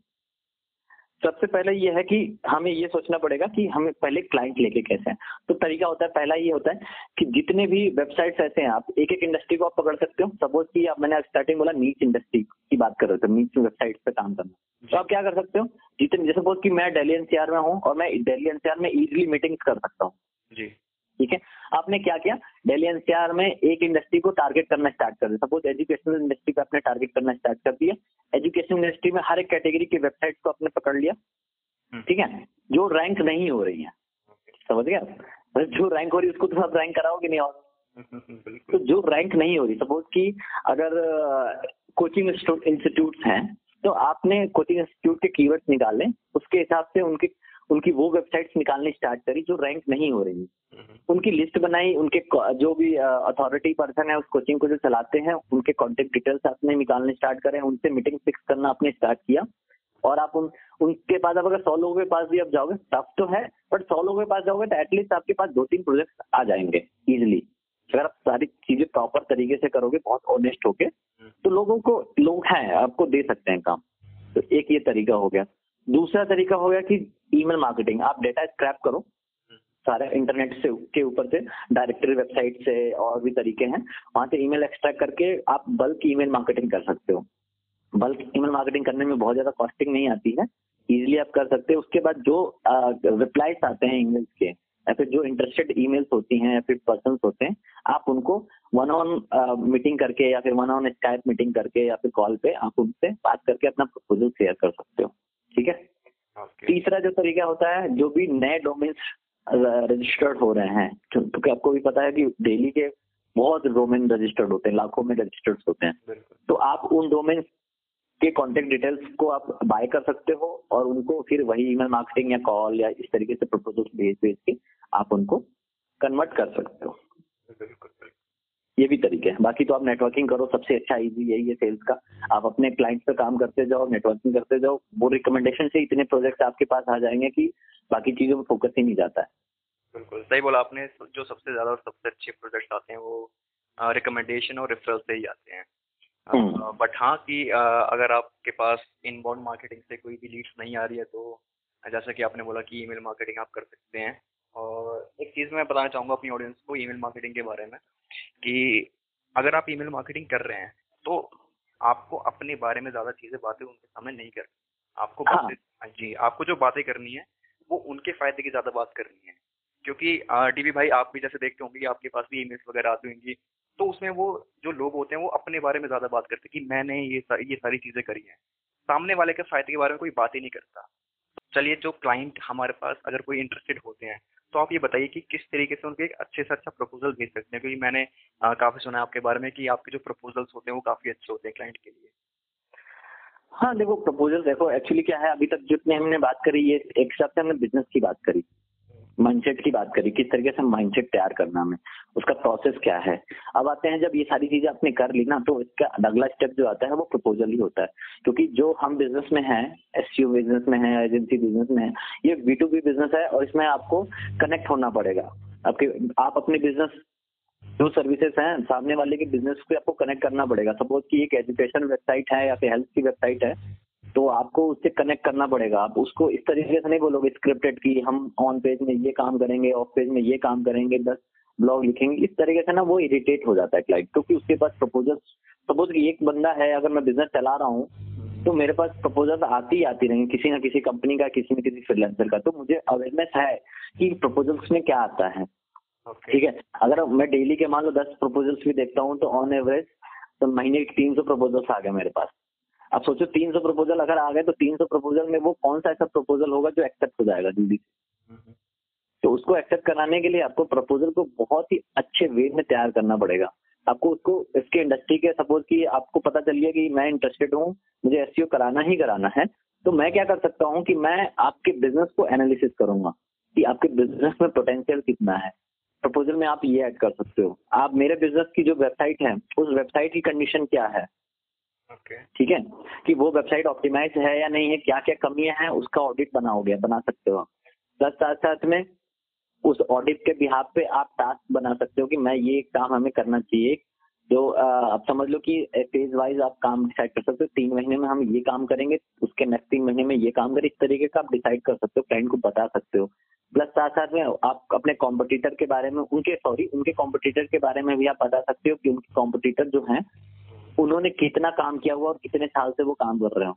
सबसे पहले ये है कि हमें ये सोचना पड़ेगा कि हमें पहले क्लाइंट लेके कैसे हैं। तो तरीका होता है, पहला ये होता है कि जितने भी वेबसाइट्स ऐसे हैं, आप एक एक इंडस्ट्री को आप पकड़ सकते हो। सपोज़ कि आप, मैंने स्टार्टिंग बोला नीच इंडस्ट्री की बात कर रहे थे नीच वेबसाइट पे काम करना। तो आप क्या कर सकते हो? जितने सपोज़ कि मैं डेली एनसीआर में हूँ और मैं डेली एनसीआर में इजिली मीटिंग कर सकता हूँ। जी। ठीक है? आपने क्या किया? दिल्ली एनसीआर में एक इंडस्ट्री को टारगेट करना स्टार्ट कर दिया। सपोज़ एजुकेशनल इंडस्ट्री पे आपने टारगेट करना स्टार्ट कर दिया। एजुकेशन इंडस्ट्री में हर एक कैटेगरी की वेबसाइट को आपने पकड़ लिया। हम्म। ठीक है? जो रैंक नहीं हो रही है। समझ गया बस जो रैंक हो रही है उसको तो आप रैंक कराओगे नहीं और? तो जो रैंक नहीं हो रही सपोज़ कि अगर कोचिंग इंस्टीट्यूट हैं तो आपने कोचिंग इंस्टीट्यूट के कीवर्ड्स निकाले उसके हिसाब से उनकी उनकी वो वेबसाइट्स निकालनी स्टार्ट करी जो रैंक नहीं हो रही। हम्म, उनकी लिस्ट बनाई उनके जो भी अथॉरिटी पर्सन है उस कोचिंग को जो चलाते हैं उनके कॉन्टेक्ट डिटेल्स आपने निकालने स्टार्ट करें उनसे मीटिंग फिक्स करना आपने स्टार्ट किया। और आप उन उनके पास अब अगर सौ लोगों के पास भी आप जाओगे टफ तो है बट सौ लोगों के पास जाओगे तो एटलीस्ट आपके पास दो तीन प्रोजेक्ट आ जाएँगे इजिली अगर आप सारी चीज़ें प्रॉपर तरीके से करोगे बहुत ऑनेस्ट होके तो लोगों को लोग हैं आपको दे सकते हैं काम। तो एक ये तरीका हो गया। दूसरा तरीका हो गया कि ईमेल मार्केटिंग आप डेटा स्क्रैप करो। सारे इंटरनेट से के ऊपर से डायरेक्टरी वेबसाइट से और भी तरीके हैं। वहाँ से ईमेल एक्सट्रैक्ट करके आप बल्क ईमेल मार्केटिंग कर सकते हो। बल्क ईमेल मार्केटिंग करने में बहुत ज़्यादा कॉस्टिंग नहीं आती है। इजिली आप कर सकते हो। उसके बाद जो रिप्लाईज आते हैं ईमेल्स के या फिर जो इंटरेस्टेड ईमेल्स होती हैं या फिर पर्सन होते हैं आप उनको वन ऑन मीटिंग करके या फिर वन ऑन स्काइप मीटिंग करके या फिर कॉल पे आप उनसे बात करके अपना प्रपोजल शेयर कर सकते हो। तीसरा जो तरीका होता है जो भी नए डोमेन्स रजिस्टर्ड हो रहे हैं क्योंकि आपको भी पता है कि डेली के बहुत डोमेन रजिस्टर्ड होते हैं लाखों में रजिस्टर्ड होते हैं। तो आप उन डोमेन के कॉन्टेक्ट डिटेल्स को आप बाय कर सकते हो और उनको फिर वही ईमेल मार्केटिंग या कॉल या इस तरीके से प्रपोजल भेज भेज के आप उनको कन्वर्ट कर सकते हो। बिल्कुल बिल्कुल। ये भी तरीके हैं। बाकी तो आप नेटवर्किंग करो सबसे अच्छा इजी यही है सेल्स का। आप अपने क्लाइंट्स पे काम करते जाओ नेटवर्किंग करते जाओ। वो रिकमेंडेशन से इतने प्रोजेक्ट आपके पास आ जाएँगे कि बाकी चीज़ों पर फोकस ही नहीं जाता है। बिल्कुल सही बोला आपने। जो सबसे ज़्यादा और सबसे अच्छे प्रोजेक्ट आते हैं वो रिकमेंडेशन और रेफरल से ही आते हैं। But hmm. हाँ कि अगर आपके पास इनबाउंड मार्केटिंग से कोई भी लीड्स नहीं आ रही है तो जैसा कि आपने बोला कि ईमेल मार्केटिंग आप कर सकते हैं। और एक चीज़ मैं बताना चाहूँगा अपनी ऑडियंस को ईमेल मार्केटिंग के बारे में कि अगर आप ईमेल मार्केटिंग कर रहे हैं तो आपको अपने बारे में ज़्यादा चीज़ें बातें उनके सामने नहीं करनी। आपको हाँ। बातें हाँ जी आपको जो बातें करनी है वो उनके फ़ायदे की ज़्यादा बात करनी है। क्योंकि डीबी भाई आप भी जैसे देखते होंगे आपके पास भी ईमेल्स वगैरह आती होंगी तो उसमें वो जो लोग होते हैं वो अपने बारे में ज़्यादा बात करते हैं कि मैंने ये सारी ये सारी चीज़ें करी हैं। सामने वाले के फ़ायदे के बारे में कोई बात ही नहीं करता। चलिए जो क्लाइंट हमारे पास अगर कोई इंटरेस्टेड होते हैं तो आप ये बताइए कि किस तरीके से उनके एक अच्छे से अच्छा प्रपोजल भेज सकते हैं? क्योंकि मैंने काफ़ी सुना है आपके बारे में कि आपके जो प्रपोजल्स होते हैं वो काफ़ी अच्छे होते हैं क्लाइंट के लिए। हाँ देखो प्रपोजल देखो एक्चुअली क्या है, अभी तक जितने हमने बात करी, ये एक हिसाब से हमने बिज़नेस की बात करी। माइंडसेट की बात करी, किस तरीके से माइंडसेट तैयार करना हमें, उसका प्रोसेस क्या है? अब आते हैं, जब ये सारी चीज़ें आपने कर ली ना तो इसका अगला स्टेप जो आता है, वो प्रपोजल ही होता है। क्योंकि जो हम बिज़नेस में हैं एस बिज़नेस में है एजेंसी बिज़नेस में है, ये बी टू बी बिज़नेस है और इसमें आपको कनेक्ट होना पड़ेगा। आपके, आप अपने बिज़नेस जो सर्विसेज़ हैं, सामने वाले के बिज़नेस को आपको कनेक्ट करना पड़ेगा। सपोज़ कि एक एजुकेशन वेबसाइट है या फिर हेल्थ की वेबसाइट है तो आपको उससे कनेक्ट करना पड़ेगा। आप उसको इस तरीके से नहीं बोलोगे स्क्रिप्टेड की हम ऑन पेज में ये काम करेंगे ऑफ़ पेज में ये काम करेंगे दस ब्लॉग लिखेंगे। इस तरीके से ना वो इरिटेट हो जाता है क्लाइंट क्योंकि उसके पास प्रपोजल सपोज़ कि एक बंदा है अगर मैं बिज़नेस चला रहा हूँ तो मेरे पास प्रपोजल आती ही आती रहेंगे किसी ना किसी कंपनी का किसी न किसी फ्रीलांसर का। तो मुझे अवेयरनेस है कि प्रपोजल्स में क्या आता है। ठीक है? अगर मैं डेली के मान लो दस प्रपोजल्स भी देखता हूँ तो ऑन एवरेज तो महीने के तीन सौ प्रपोजल्स आ गए मेरे पास। अब सोचो तीन सौ प्रपोजल अगर आ गए तो तीन सौ प्रपोजल में वो कौन सा ऐसा प्रपोजल होगा जो एक्सेप्ट हो जाएगा जल्दी से? तो उसको एक्सेप्ट कराने के लिए आपको प्रपोजल को बहुत ही अच्छे वे में तैयार करना पड़ेगा। आपको उसको इसके इंडस्ट्री के सपोज़ की आपको पता चल गया कि मैं इंटरेस्टेड हूँ मुझे एस कराना ही कराना है तो मैं क्या कर सकता हूँ कि मैं आपके बिज़नेस को एनालिसिस करूँगा कि आपके बिज़नेस में पोटेंशियल कितना है। प्रपोजल में आप ये ऐड कर सकते हो। आप मेरे बिज़नेस की जो वेबसाइट है उस वेबसाइट की कंडीशन क्या है? ठीक है? कि वो वेबसाइट ऑप्टिमाइज है या नहीं है क्या क्या कमियाँ हैं, उसका ऑडिट बनाओगे बना सकते हो प्लस साथ साथ में उस ऑडिट के बिहार पे आप टास्क बना सकते हो कि मैं ये काम हमें करना चाहिए। जो आप समझ लो कि फ़ेज़ वाइज आप काम डिसाइड कर सकते हो, तीन महीने में हम ये काम करेंगे, उसके नेक्स्ट तीन महीने में ये काम करें, इस तरीके का आप डिसाइड कर सकते हो क्लाइंट को बता सकते हो। प्लस साथ साथ में आप अपने कॉम्पिटिटर के बारे में, उनके सॉरी उनके कॉम्पिटिटर के बारे में भी आप बता सकते हो कि उनके कॉम्पिटिटर जो हैं उन्होंने कितना काम किया हुआ और कितने साल से वो काम कर रहे हो?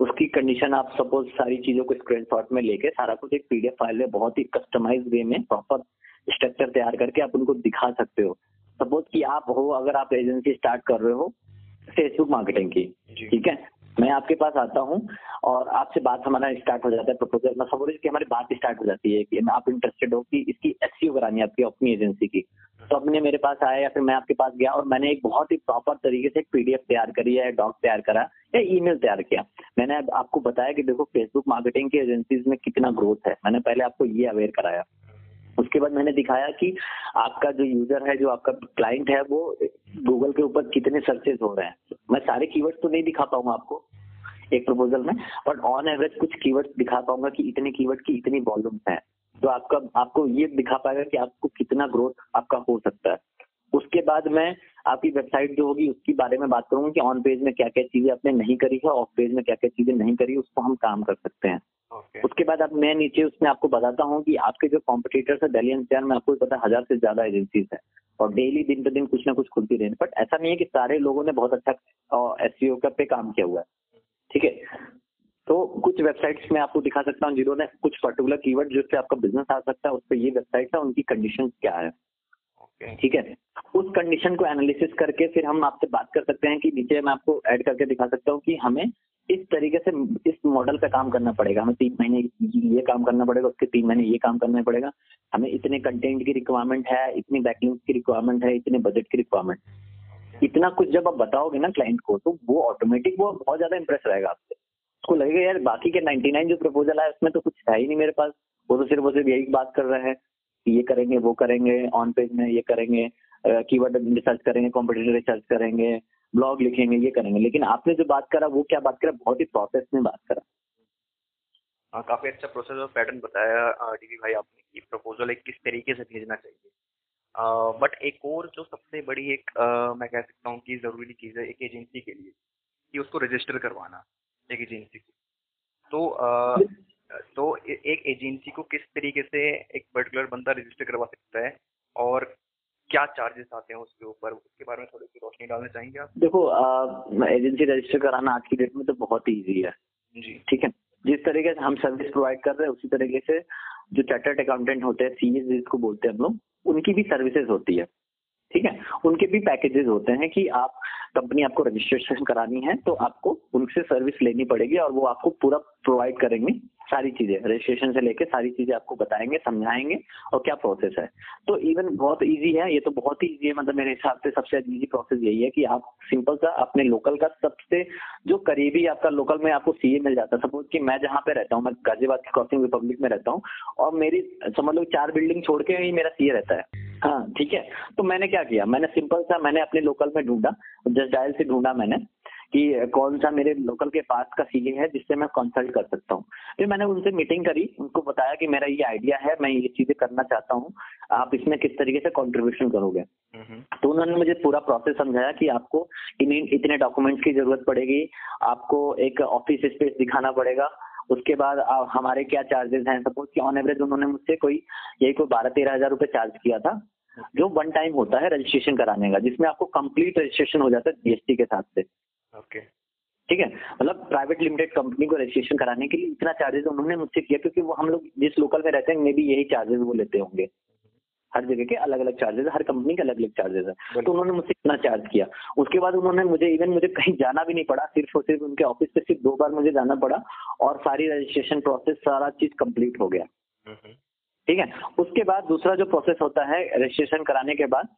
उसकी कंडीशन आप सपोज़ सारी चीज़ों को स्क्रीनशॉट में लेके सारा कुछ एक पीडीएफ फ़ाइल में बहुत ही कस्टमाइज वे में प्रॉपर स्ट्रक्चर तैयार करके आप उनको दिखा सकते हो। सपोज़ कि आप हो अगर आप एजेंसी स्टार्ट कर रहे हो फेसबुक मार्केटिंग की ठीक है? मैं आपके पास आता हूँ और आपसे बात हमारा स्टार्ट हो जाता है प्रपोजल में सपोज़ की हमारी बात स्टार्ट हो जाती है कि आप इंटरेस्टेड हो कि इसकी एस करानी है आपकी अपनी एजेंसी की। तो अपने मेरे पास आया या फिर मैं आपके पास गया और मैंने एक बहुत ही प्रॉपर तरीके से एक पीडीएफ तैयार करी है डॉक तैयार करा, या ईमेल तैयार किया। मैंने आपको बताया कि देखो फेसबुक मार्केटिंग की एजेंसीज में कितना ग्रोथ है। मैंने पहले आपको ये अवेयर कराया। उसके बाद मैंने दिखाया कि आपका जो यूज़र है, जो आपका क्लाइंट है, वो गूगल के ऊपर कितने सर्चेज हो रहे हैं। मैं सारे कीवर्ड्स तो नहीं दिखा पाऊँगा आपको एक प्रपोजल में बट ऑन एवरेज कुछ कीवर्ड्स दिखा पाऊँगा कि इतने कीवर्ड की इतनी वॉल्यूम्स है। तो आपका आपको ये दिखा पाएगा कि आपको कितना ग्रोथ आपका हो सकता है। उसके बाद मैं आपकी वेबसाइट जो होगी उसके बारे में बात करूँगा कि ऑन पेज में क्या क्या चीज़ें आपने नहीं करी है ऑफ़ पेज में क्या क्या चीज़ें नहीं करी उसको हम काम कर सकते हैं। Okay. उसके बाद अब मैं नीचे उसमें आपको बताता हूँ कि आपके जो कॉम्पिटिटर्स है दिल्ली एनसीआर में आपको पता है हज़ार से ज़्यादा एजेंसीज है। और डेली दिन पे दिन कुछ ना कुछ खुलती रहे बट ऐसा नहीं है कि सारे लोगों ने बहुत अच्छा एस e पे काम किया हुआ है। ठीक है? तो कुछ वेबसाइट्स में आपको दिखा सकता हूँ जिन्होंने कुछ पर्टिकुलर कीवर्ड जिससे आपका बिज़नेस आ सकता है उस पर ये वेबसाइट है उनकी कंडीशन क्या है। ठीक है? उस कंडीशन को एनालिसिस करके फिर हम आपसे बात कर सकते हैं कि नीचे मैं आपको ऐड करके दिखा सकता हूँ कि हमें इस तरीके से इस मॉडल पे काम करना पड़ेगा। हमें तीन महीने ये काम करना पड़ेगा उसके तीन महीने ये काम करना पड़ेगा। हमें इतने कंटेंट की रिक्वायरमेंट है इतनी बैकलिंग की रिक्वायरमेंट है इतने बजट की रिक्वायरमेंट इतना कुछ जब आप बताओगे ना क्लाइंट को तो वो ऑटोमेटिक वो बहुत ज़्यादा इंप्रेस रहेगा आपसे। उसको लगेगा यार बाकी के 99 जो प्रपोजल है उसमें तो कुछ है ही नहीं मेरे पास। वो तो सिर्फ़ वो सिर्फ़ यही बात कर रहा है कि ये करेंगे वो करेंगे ऑन पेज में ये करेंगे कीवर्ड रिसर्च करेंगे कॉम्पिटेटिव रिसर्च करेंगे ब्लॉग लिखेंगे ये करेंगे। लेकिन आपने जो बात करा वो क्या बात करा? बहुत ही प्रोसेस में बात करा। आ, काफ़ी अच्छा प्रोसेस और पैटर्न बताया डीवी भाई आपने कि प्रपोजल एक किस तरीके से भेजना चाहिए। बट एक और जो सबसे बड़ी एक आ, मैं कह सकता हूँ कि ज़रूरी चीज़ है एक एजेंसी के लिए कि उसको रजिस्टर करवाना। एक एजेंसी को। तो आ, तो एक एजेंसी को किस तरीके से एक पर्टिकुलर बंदा रजिस्टर करवा सकता है और क्या चार्जेस आते हैं उसके ऊपर उसके बारे में थोड़ी सी रोशनी डालना चाहेंगे आप? देखो एजेंसी रजिस्टर कराना आज की डेट में तो बहुत ईजी है। जी। ठीक है? जिस तरीके से हम सर्विस प्रोवाइड कर रहे हैं उसी तरीके से जो चार्टर्ड अकाउंटेंट होते हैं सी जिसको बोलते हैं हम लोग उनकी भी सर्विसेज़ होती है। ठीक है? उनके भी पैकेजेस होते हैं कि आप कंपनी आपको रजिस्ट्रेशन करानी है तो आपको उनसे सर्विस लेनी पड़ेगी और वो आपको पूरा प्रोवाइड करेंगे सारी चीज़ें। रजिस्ट्रेशन से लेके सारी चीज़ें आपको बताएँगे, समझाएँगे और क्या प्रोसेस है। तो इवन बहुत इजी है, ये तो बहुत ही इजी है मतलब मेरे हिसाब से सबसे इजी प्रोसेस यही है कि आप सिंपल सा अपने लोकल का सबसे, जो करीबी आपका लोकल में आपको सीए मिल जाता है। सपोज़ कि मैं जहाँ पे रहता हूँ, मैं गाजियाबाद की क्रॉसिंग रिपब्लिक में रहता हूँ और मेरी, समझ लो चार बिल्डिंग छोड़ के ही मेरा सीए रहता है। हाँ ठीक है। तो मैंने क्या किया? मैंने सिंपल सा मैंने अपने लोकल में ढूंढा जस्ट डायल से ढूंढा मैंने कि कौन सा मेरे लोकल के पास का सीए है जिससे मैं कंसल्ट कर सकता हूँ। फिर मैंने उनसे मीटिंग करी उनको बताया कि मेरा ये आइडिया है मैं ये चीज़ें करना चाहता हूँ आप इसमें किस तरीके से कंट्रीब्यूशन करोगे? तो उन्होंने मुझे पूरा प्रोसेस समझाया कि आपको इन इतने डॉक्यूमेंट्स की ज़रूरत पड़ेगी आपको एक ऑफ़िस स्पेस दिखाना पड़ेगा उसके बाद हमारे क्या चार्जेस हैं? सपोज़ कि ऑन एवरेज उन्होंने मुझसे कोई यही कोई बारह तेरह हज़ार रुपए चार्ज किया था जो वन टाइम होता है रजिस्ट्रेशन कराने का जिसमें आपको कंप्लीट रजिस्ट्रेशन हो जाता है जीएसटी के साथ से। ओके ठीक है? मतलब प्राइवेट लिमिटेड कंपनी को रजिस्ट्रेशन कराने के लिए इतना चार्जेस उन्होंने मुझसे किया क्योंकि वो हम लोग जिस लोकल में रहते हैं मे भी यही चार्जेस वो लेते होंगे। हर जगह के अलग अलग चार्जेस हर कंपनी के अलग अलग चार्जेस है तो उन्होंने मुझसे इतना चार्ज किया। उसके बाद उन्होंने मुझे इवन मुझे कहीं जाना भी नहीं पड़ा सिर्फ़ और सिर्फ़ उनके ऑफ़िस पे सिर्फ़ दो बार मुझे जाना पड़ा और सारी रजिस्ट्रेशन प्रोसेस सारा चीज़ कंप्लीट हो गया। ठीक है? उसके बाद दूसरा जो प्रोसेस होता है रजिस्ट्रेशन कराने के बाद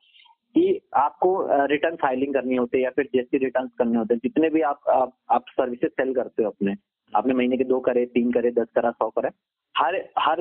कि आपको रिटर्न फाइलिंग करनी होती है या फिर जीएसटी रिटर्न करने होते हैं। जितने भी आप आप, आप सर्विसेज़ सेल करते हो अपने आपने महीने के दो करे तीन करे दस करा सौ करे हर हर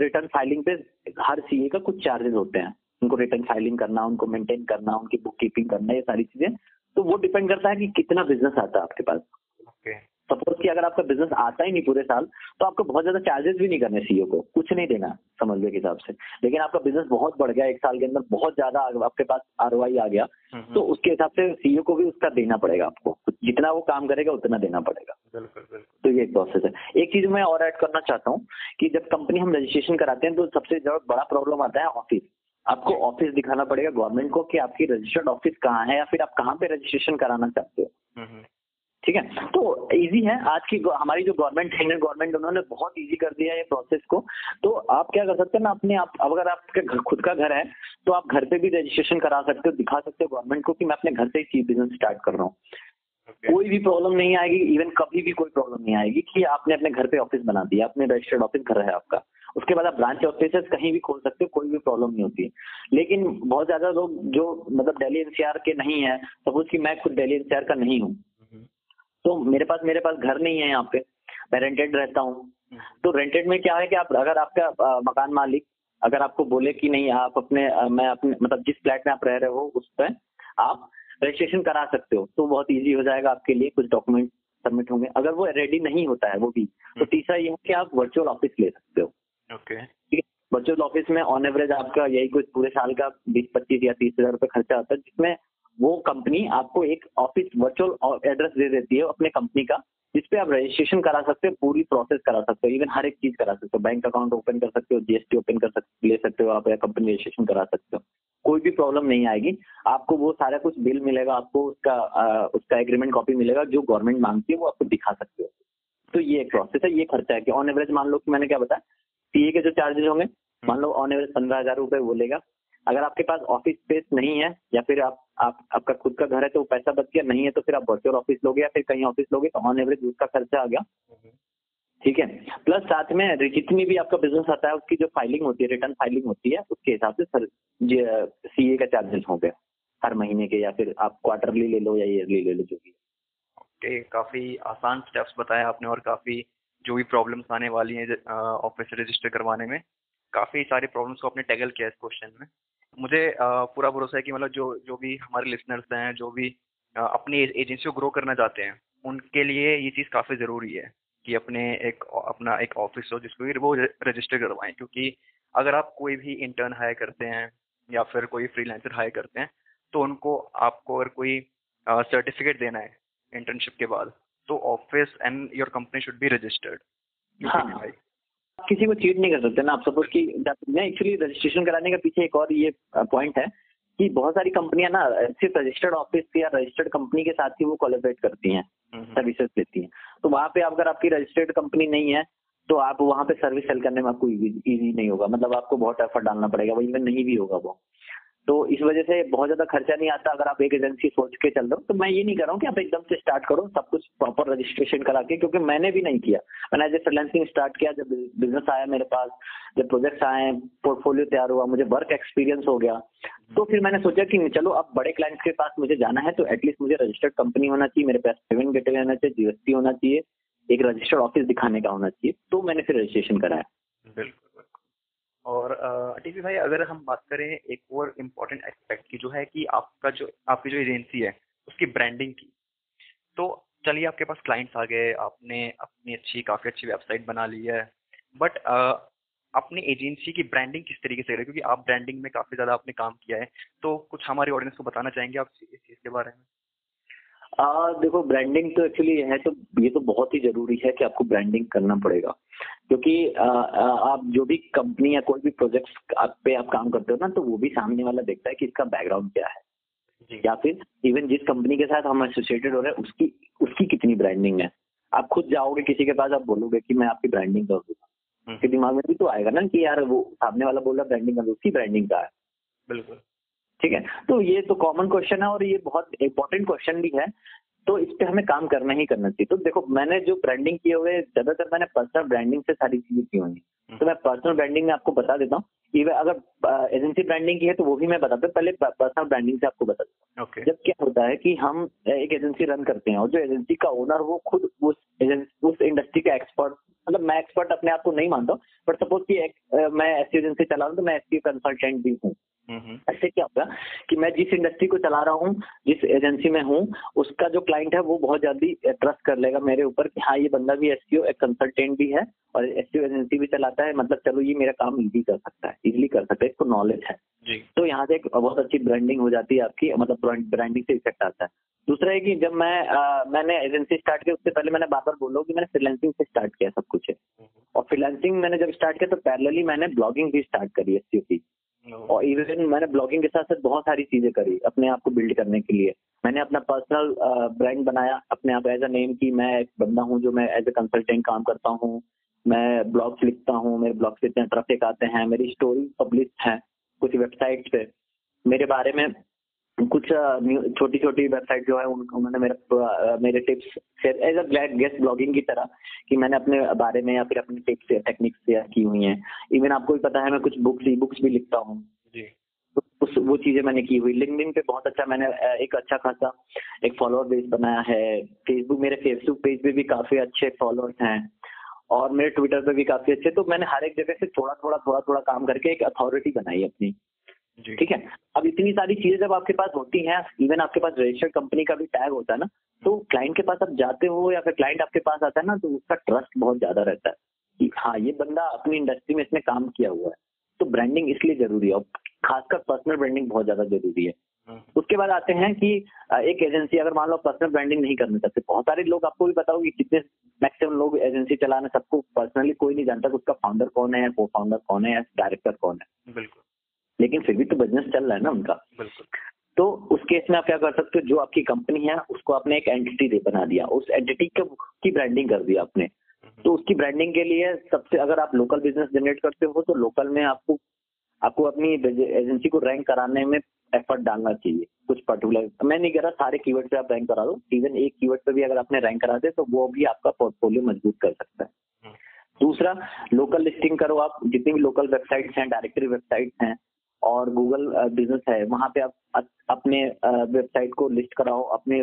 रिटर्न फाइलिंग पे हर सीए का कुछ चार्जेस होते हैं। उनको रिटर्न फाइलिंग करना उनको मेंटेन करना उनकी बुक कीपिंग करना ये सारी चीज़ें। तो वो डिपेंड करता है कि कितना बिज़नेस आता है आपके पास। Okay. सपोज़ कि अगर आपका बिज़नेस आता ही नहीं पूरे साल तो आपको बहुत ज़्यादा चार्जेस भी नहीं करने सीईओ को। कुछ नहीं देना समझने के हिसाब से। लेकिन आपका बिज़नेस बहुत बढ़ गया एक साल के अंदर बहुत ज़्यादा आपके पास आर आ गया हम्म, तो हम्म। उसके हिसाब से सीईओ को भी उसका देना पड़ेगा आपको। जितना वो काम करेगा उतना देना पड़ेगा। बिल्कुल बिल्कुल। तो ये एक प्रोसेस है। एक चीज़ मैं और ऐड करना चाहता हूँ कि जब कंपनी हम रजिस्ट्रेशन कराते हैं तो सबसे ज़्यादा बड़ा प्रॉब्लम आता है ऑफ़िस आपको ऑफ़िस दिखाना पड़ेगा गवर्नमेंट को कि आपकी रजिस्टर्ड ऑफ़िस कहाँ है या फिर आप कहाँ पे रजिस्ट्रेशन कराना चाहते हो। हम्म, ठीक है? तो इजी है। आज की हमारी जो गवर्नमेंट है गवर्नमेंट उन्होंने बहुत इजी कर दिया है ये प्रोसेस को। तो आप क्या कर सकते हैं ना अपने आप अगर आपके घर खुद का घर है तो आप घर पे भी रजिस्ट्रेशन करा सकते हो दिखा सकते हो गवर्नमेंट को कि मैं अपने घर से ही बिज़नेस स्टार्ट कर रहा हूँ। Okay. कोई भी प्रॉब्लम नहीं आएगी इवन कभी भी कोई प्रॉब्लम नहीं आएगी कि आपने अपने घर पे ऑफ़िस बना दिया अपने रजिस्टर्ड ऑफ़िस घर है आपका। उसके बाद आप ब्रांच ऑफ़िस कहीं भी खोल सकते हो कोई भी प्रॉब्लम नहीं होती। लेकिन बहुत ज़्यादा लोग जो मतलब दिल्ली एनसीआर के नहीं है सपोज़ कि मैं खुद दिल्ली एनसीआर का नहीं हूँ। तो मेरे पास मेरे पास घर नहीं है यहाँ पे। मैं रेंटेड रहता हूँ। तो रेंटेड में क्या है कि आप अगर आपका मकान मालिक अगर आपको बोले कि नहीं आप अपने मैं अपने मतलब जिस फ्लैट में आप रह रहे हो उस पर आप रजिस्ट्रेशन करा सकते हो। तो बहुत इजी हो जाएगा आपके लिए कुछ डॉक्यूमेंट सबमिट होंगे। अगर वो रेडी नहीं होता है वो भी तो हम्म। तीसरा ये है कि आप वर्चुअल ऑफ़िस ले सकते हो। ओके। वर्चुअल ऑफ़िस में ऑन एवरेज आपका यही कुछ पूरे साल का बीस पच्चीस या तीस हज़ार रुपये खर्चा आता है जिसमें वो कंपनी आपको एक ऑफ़िस वर्चुअल एड्रेस दे देती है अपने कंपनी का जिसपे आप रजिस्ट्रेशन करा सकते हो पूरी प्रोसेस करा सकते हो इवन हर एक चीज़ करा सकते हो। बैंक अकाउंट ओपन कर सकते हो जीएसटी ओपन कर सकते ले सकते हो आप या कंपनी रजिस्ट्रेशन करा सकते हो। कोई भी प्रॉब्लम नहीं आएगी। आपको वो सारा कुछ बिल मिलेगा आपको उसका आ, उसका एग्रीमेंट कॉपी मिलेगा जो गवर्नमेंट मांगती है वो आपको दिखा सकते हो। तो ये एक प्रोसेस है ये खर्चा है कि ऑन एवरेज मान लो कि मैंने क्या बताया सीए के जो चार्जेस होंगे मान लो ऑन एवरेज पंद्रह हज़ार रुपए वो लेगा। अगर आपके पास ऑफ़िस स्पेस नहीं है या फिर आप आप आपका खुद का घर है तो पैसा बच गया नहीं है तो फिर आप वर्चुअल ऑफ़िस लोगे या फिर कहीं ऑफ़िस लोगे तो ऑन एवरेज उसका खर्चा आ गया। ठीक है? प्लस साथ में जितनी भी आपका बिज़नेस आता है उसकी जो फाइलिंग होती है रिटर्न फाइलिंग होती है उसके हिसाब से सर सी ए का चार्जेस हो गया हर महीने के या फिर आप क्वार्टरली ले लो या ईयरली ले लो जो भी ओके काफ़ी आसान स्टेप्स बताया आपने और काफ़ी जो भी प्रॉब्लम्स आने वाली हैं ऑफ़िस रजिस्टर करवाने में काफ़ी सारी प्रॉब्लम्स को आपने टैगल किया इस क्वेश्चन में। मुझे पूरा भरोसा है कि मतलब जो जो भी हमारे लिसनर्स हैं जो भी अपनी एजेंसी को ग्रो करना चाहते हैं उनके लिए ये चीज़ काफ़ी ज़रूरी है कि अपने एक अपना एक ऑफ़िस हो जिसको वो रजिस्टर करवाएँ। क्योंकि अगर आप कोई भी इंटर्न हायर करते हैं या फिर कोई फ्रीलांसर हायर करते हैं तो उनको आपको अगर कोई सर्टिफिकेट देना है इंटर्नशिप के बाद तो office and your company should be registered हाँ। किसी को चीट नहीं कर सकते ना। आप सपोज़ की मैं एक्चुअली रजिस्ट्रेशन कराने के पीछे एक और ये पॉइंट है कि बहुत सारी कंपनियाँ ना सिर्फ़ रजिस्टर्ड ऑफ़िस या रजिस्टर्ड कंपनी के साथ ही वो कोलेबरेट करती हैं सर्विसेज़ हम्म। देती हैं। तो वहाँ पे अगर आपकी रजिस्टर्ड कंपनी नहीं है तो आप वहाँ पे सर्विस सेल करने में आपको इजी नहीं होगा। मतलब आपको बहुत एफर्ट डालना पड़ेगा वो इवन नहीं भी होगा वो। इस वजह से बहुत ज़्यादा खर्चा नहीं आता अगर आप एक एजेंसी सोच के चल रहे हो। तो मैं ये नहीं कर रहा हूँ कि आप एकदम से स्टार्ट करो, सब कुछ प्रॉपर रजिस्ट्रेशन करा के, क्योंकि मैंने भी नहीं किया। मैंने ए फ्रीलांसिंग स्टार्ट किया, जब बिज़नेस आया मेरे पास, जब प्रोजेक्ट्स आए पोर्टफोलियो तैयार हुआ, मुझे वर्क एक्सपीरियंस हो गया। तो फिर मैंने सोचा कि चलो, अब बड़े क्लाइंट्स के पास मुझे जाना है तो एटलीस्ट मुझे रजिस्टर्ड कंपनी होना चाहिए, मेरे पास पेमेंट गेटवे होना चाहिए जीएसटी होना चाहिए, एक रजिस्टर्ड ऑफ़िस दिखाने का होना चाहिए। तो मैंने फिर रजिस्ट्रेशन कराया। बिल्कुल। और टीपी भाई, अगर हम बात करें एक और इम्पोर्टेंट एस्पेक्ट की जो है कि आपका जो, आपकी जो एजेंसी है, उसकी ब्रांडिंग की। तो चलिए, आपके पास क्लाइंट्स आ गए, आपने अपनी अच्छी, काफ़ी अच्छी वेबसाइट बना ली है। बट अपनी एजेंसी की ब्रांडिंग किस तरीके से करें? क्योंकि आप ब्रांडिंग में काफ़ी ज़्यादा आपने काम किया है। तो कुछ हमारी ऑडियंस को बताना चाहेंगे आप इस चीज़ के बारे में? आ, देखो ब्रांडिंग तो एक्चुअली है तो ये तो बहुत ही ज़रूरी है कि आपको ब्रांडिंग करना पड़ेगा। क्योंकि आ, आ, आप जो भी कंपनी या कोई भी प्रोजेक्ट आप पे आप काम करते हो ना तो वो भी सामने वाला देखता है कि इसका बैकग्राउंड क्या है। या फिर इवन जिस कंपनी के साथ हम एसोसिएटेड हो रहे हैं उसकी उसकी कितनी ब्रांडिंग है। आप खुद जाओगे किसी के पास आप बोलोगे कि मैं आपकी ब्रांडिंग कर दूँगा। हम्म। दिमाग में भी तो आएगा ना कि यार वो सामने वाला बोल रहा ब्रांडिंग कर उसकी ब्रांडिंग का है? बिल्कुल। ठीक है? तो ये तो कॉमन क्वेश्चन है और ये बहुत इंपॉर्टेंट क्वेश्चन भी है तो इस पे हमें काम करना ही करना चाहिए। तो देखो मैंने जो ब्रांडिंग किए हुए ज़्यादातर मैंने पर्सनल ब्रांडिंग से सारी चीज़ें की हुई तो मैं पर्सनल ब्रांडिंग में आपको बता देता हूँ। कि अगर एजेंसी ब्रांडिंग की है तो वो भी मैं बताता हूँ। पहले पर्सनल ब्रांडिंग से आपको बता देता हूँ। Okay. जब क्या होता है कि हम एक एजेंसी रन करते हैं और जो एजेंसी का ओनर वो खुद उस एजेंसी उस इंडस्ट्री का एक्सपर्ट मतलब मैं एक्सपर्ट अपने आप को नहीं मानता हूँ बट सपोज़ की मैं ऐसी एजेंसी चला रहा हूँ तो मैं एस कंसल्टेंट भी हूँ। ऐसे क्या होगा कि मैं जिस इंडस्ट्री को चला रहा हूँ जिस एजेंसी में हूँ उसका जो क्लाइंट है वो बहुत जल्दी ट्रस्ट कर लेगा मेरे ऊपर कि हाँ ये बंदा भी एस एक कंसल्टेंट भी है और एस एजेंसी भी चलाता है मतलब चलो ये मेरा काम इजी कर सकता है इजिली कर सकता है इसको नॉलेज है। जी। तो यहाँ से एक बहुत अच्छी ब्रांडिंग हो जाती है आपकी मतलब ब्रांडिंग से इफ़ेक्ट आता है। दूसरा है कि जब मैं आ, मैंने एजेंसी स्टार्ट की उससे पहले मैंने बार बार बोलो कि मैंने फ्रीलांसिंग से स्टार्ट किया सब कुछ है। और फ्रीलांसिंग मैंने जब स्टार्ट किया तो पैरेलली मैंने ब्लॉगिंग भी स्टार्ट करी एस की। और इवन मैंने ब्लॉगिंग के साथ साथ बहुत सारी चीज़ें करी अपने आप को बिल्ड करने के लिए। मैंने अपना पर्सनल ब्रांड बनाया, अपने आप एज अ नेम की मैं एक बंदा हूँ जो मैं एज अ कंसल्टेंट काम करता हूँ। मैं ब्लॉग्स लिखता हूँ, मेरे ब्लॉग्स से इतने ट्रैफ़िक आते हैं, मेरी स्टोरी पब्लिश है कुछ वेबसाइट पे। मेरे बारे में कुछ छोटी छोटी वेबसाइट जो है उन्होंने मेरे मेरे tips share as a glad guest blogging की तरह कि मैंने अपने बारे में या फिर अपने टिप्स टेक्निक्स शेयर की हुई हैं। इवन आपको भी पता है मैं कुछ बुक्स ई बुक्स भी लिखता हूँ। तो उस वो चीज़ें मैंने की हुई। लिंक्डइन पे बहुत अच्छा मैंने एक अच्छा खासा एक फॉलोअर बेस बनाया है। फेसबुक मेरे फेसबुक पेज पे भी काफ़ी अच्छे फॉलोअर्स हैं। और मेरे ट्विटर पे भी काफ़ी अच्छे। तो मैंने हर एक जगह से थोड़ा थोड़ा थोड़ा थोड़ा काम करके एक अथॉरिटी बनाई अपनी। ठीक है? अब इतनी सारी चीज़ें जब आपके पास होती हैं इवन आपके पास रजिस्टर्ड कंपनी का भी टैग होता है ना तो क्लाइंट के पास आप जाते हो या फिर क्लाइंट आपके पास आता है ना तो उसका ट्रस्ट बहुत ज़्यादा रहता है कि हाँ ये बंदा अपनी इंडस्ट्री में इसने काम किया हुआ है। तो ब्रांडिंग इसलिए ज़रूरी है और खासकर पर्सनल ब्रांडिंग बहुत ज़्यादा ज़रूरी है। हम्म। उसके बाद आते हैं कि एक एजेंसी अगर मान लो पर्सनल ब्रांडिंग नहीं करना चाहते बहुत सारे लोग आपको भी बताओ कि कितने मैक्सिमम लोग एजेंसी चलाने सबको पर्सनली कोई नहीं जानता उसका फाउंडर कौन है को फाउंडर कौन है या डायरेक्टर कौन है। बिल्कुल। लेकिन फिर भी तो बिज़नेस चल रहा है ना उनका। तो उस केस में आप क्या कर सकते हो जो आपकी कंपनी है उसको आपने एक एंटिटी दे बना दिया। उस एंटिटी की ब्रांडिंग कर दिया आपने। हम्म। तो उसकी ब्रांडिंग के लिए सबसे अगर आप लोकल बिज़नेस जनरेट करते हो तो लोकल में आपको आपको अपनी एजेंसी को रैंक कराने में एफर्ट डालना चाहिए कुछ पर्टिकुलर मैं नहीं कह रहा सारे कीवर्ड पे आप रैंक करा दो। इवन एक कीवर्ड पे भी अगर आपने रैंक करा दे तो वो भी आपका पोर्टफोलियो मज़बूत कर सकता है। हम्म। दूसरा लोकल लिस्टिंग करो आप। जितनी भी लोकल वेबसाइट्स हैं डायरेक्टरी वेबसाइट्स हैं और गूगल बिज़नेस है वहाँ पे आप अपने वेबसाइट को लिस्ट कराओ अपने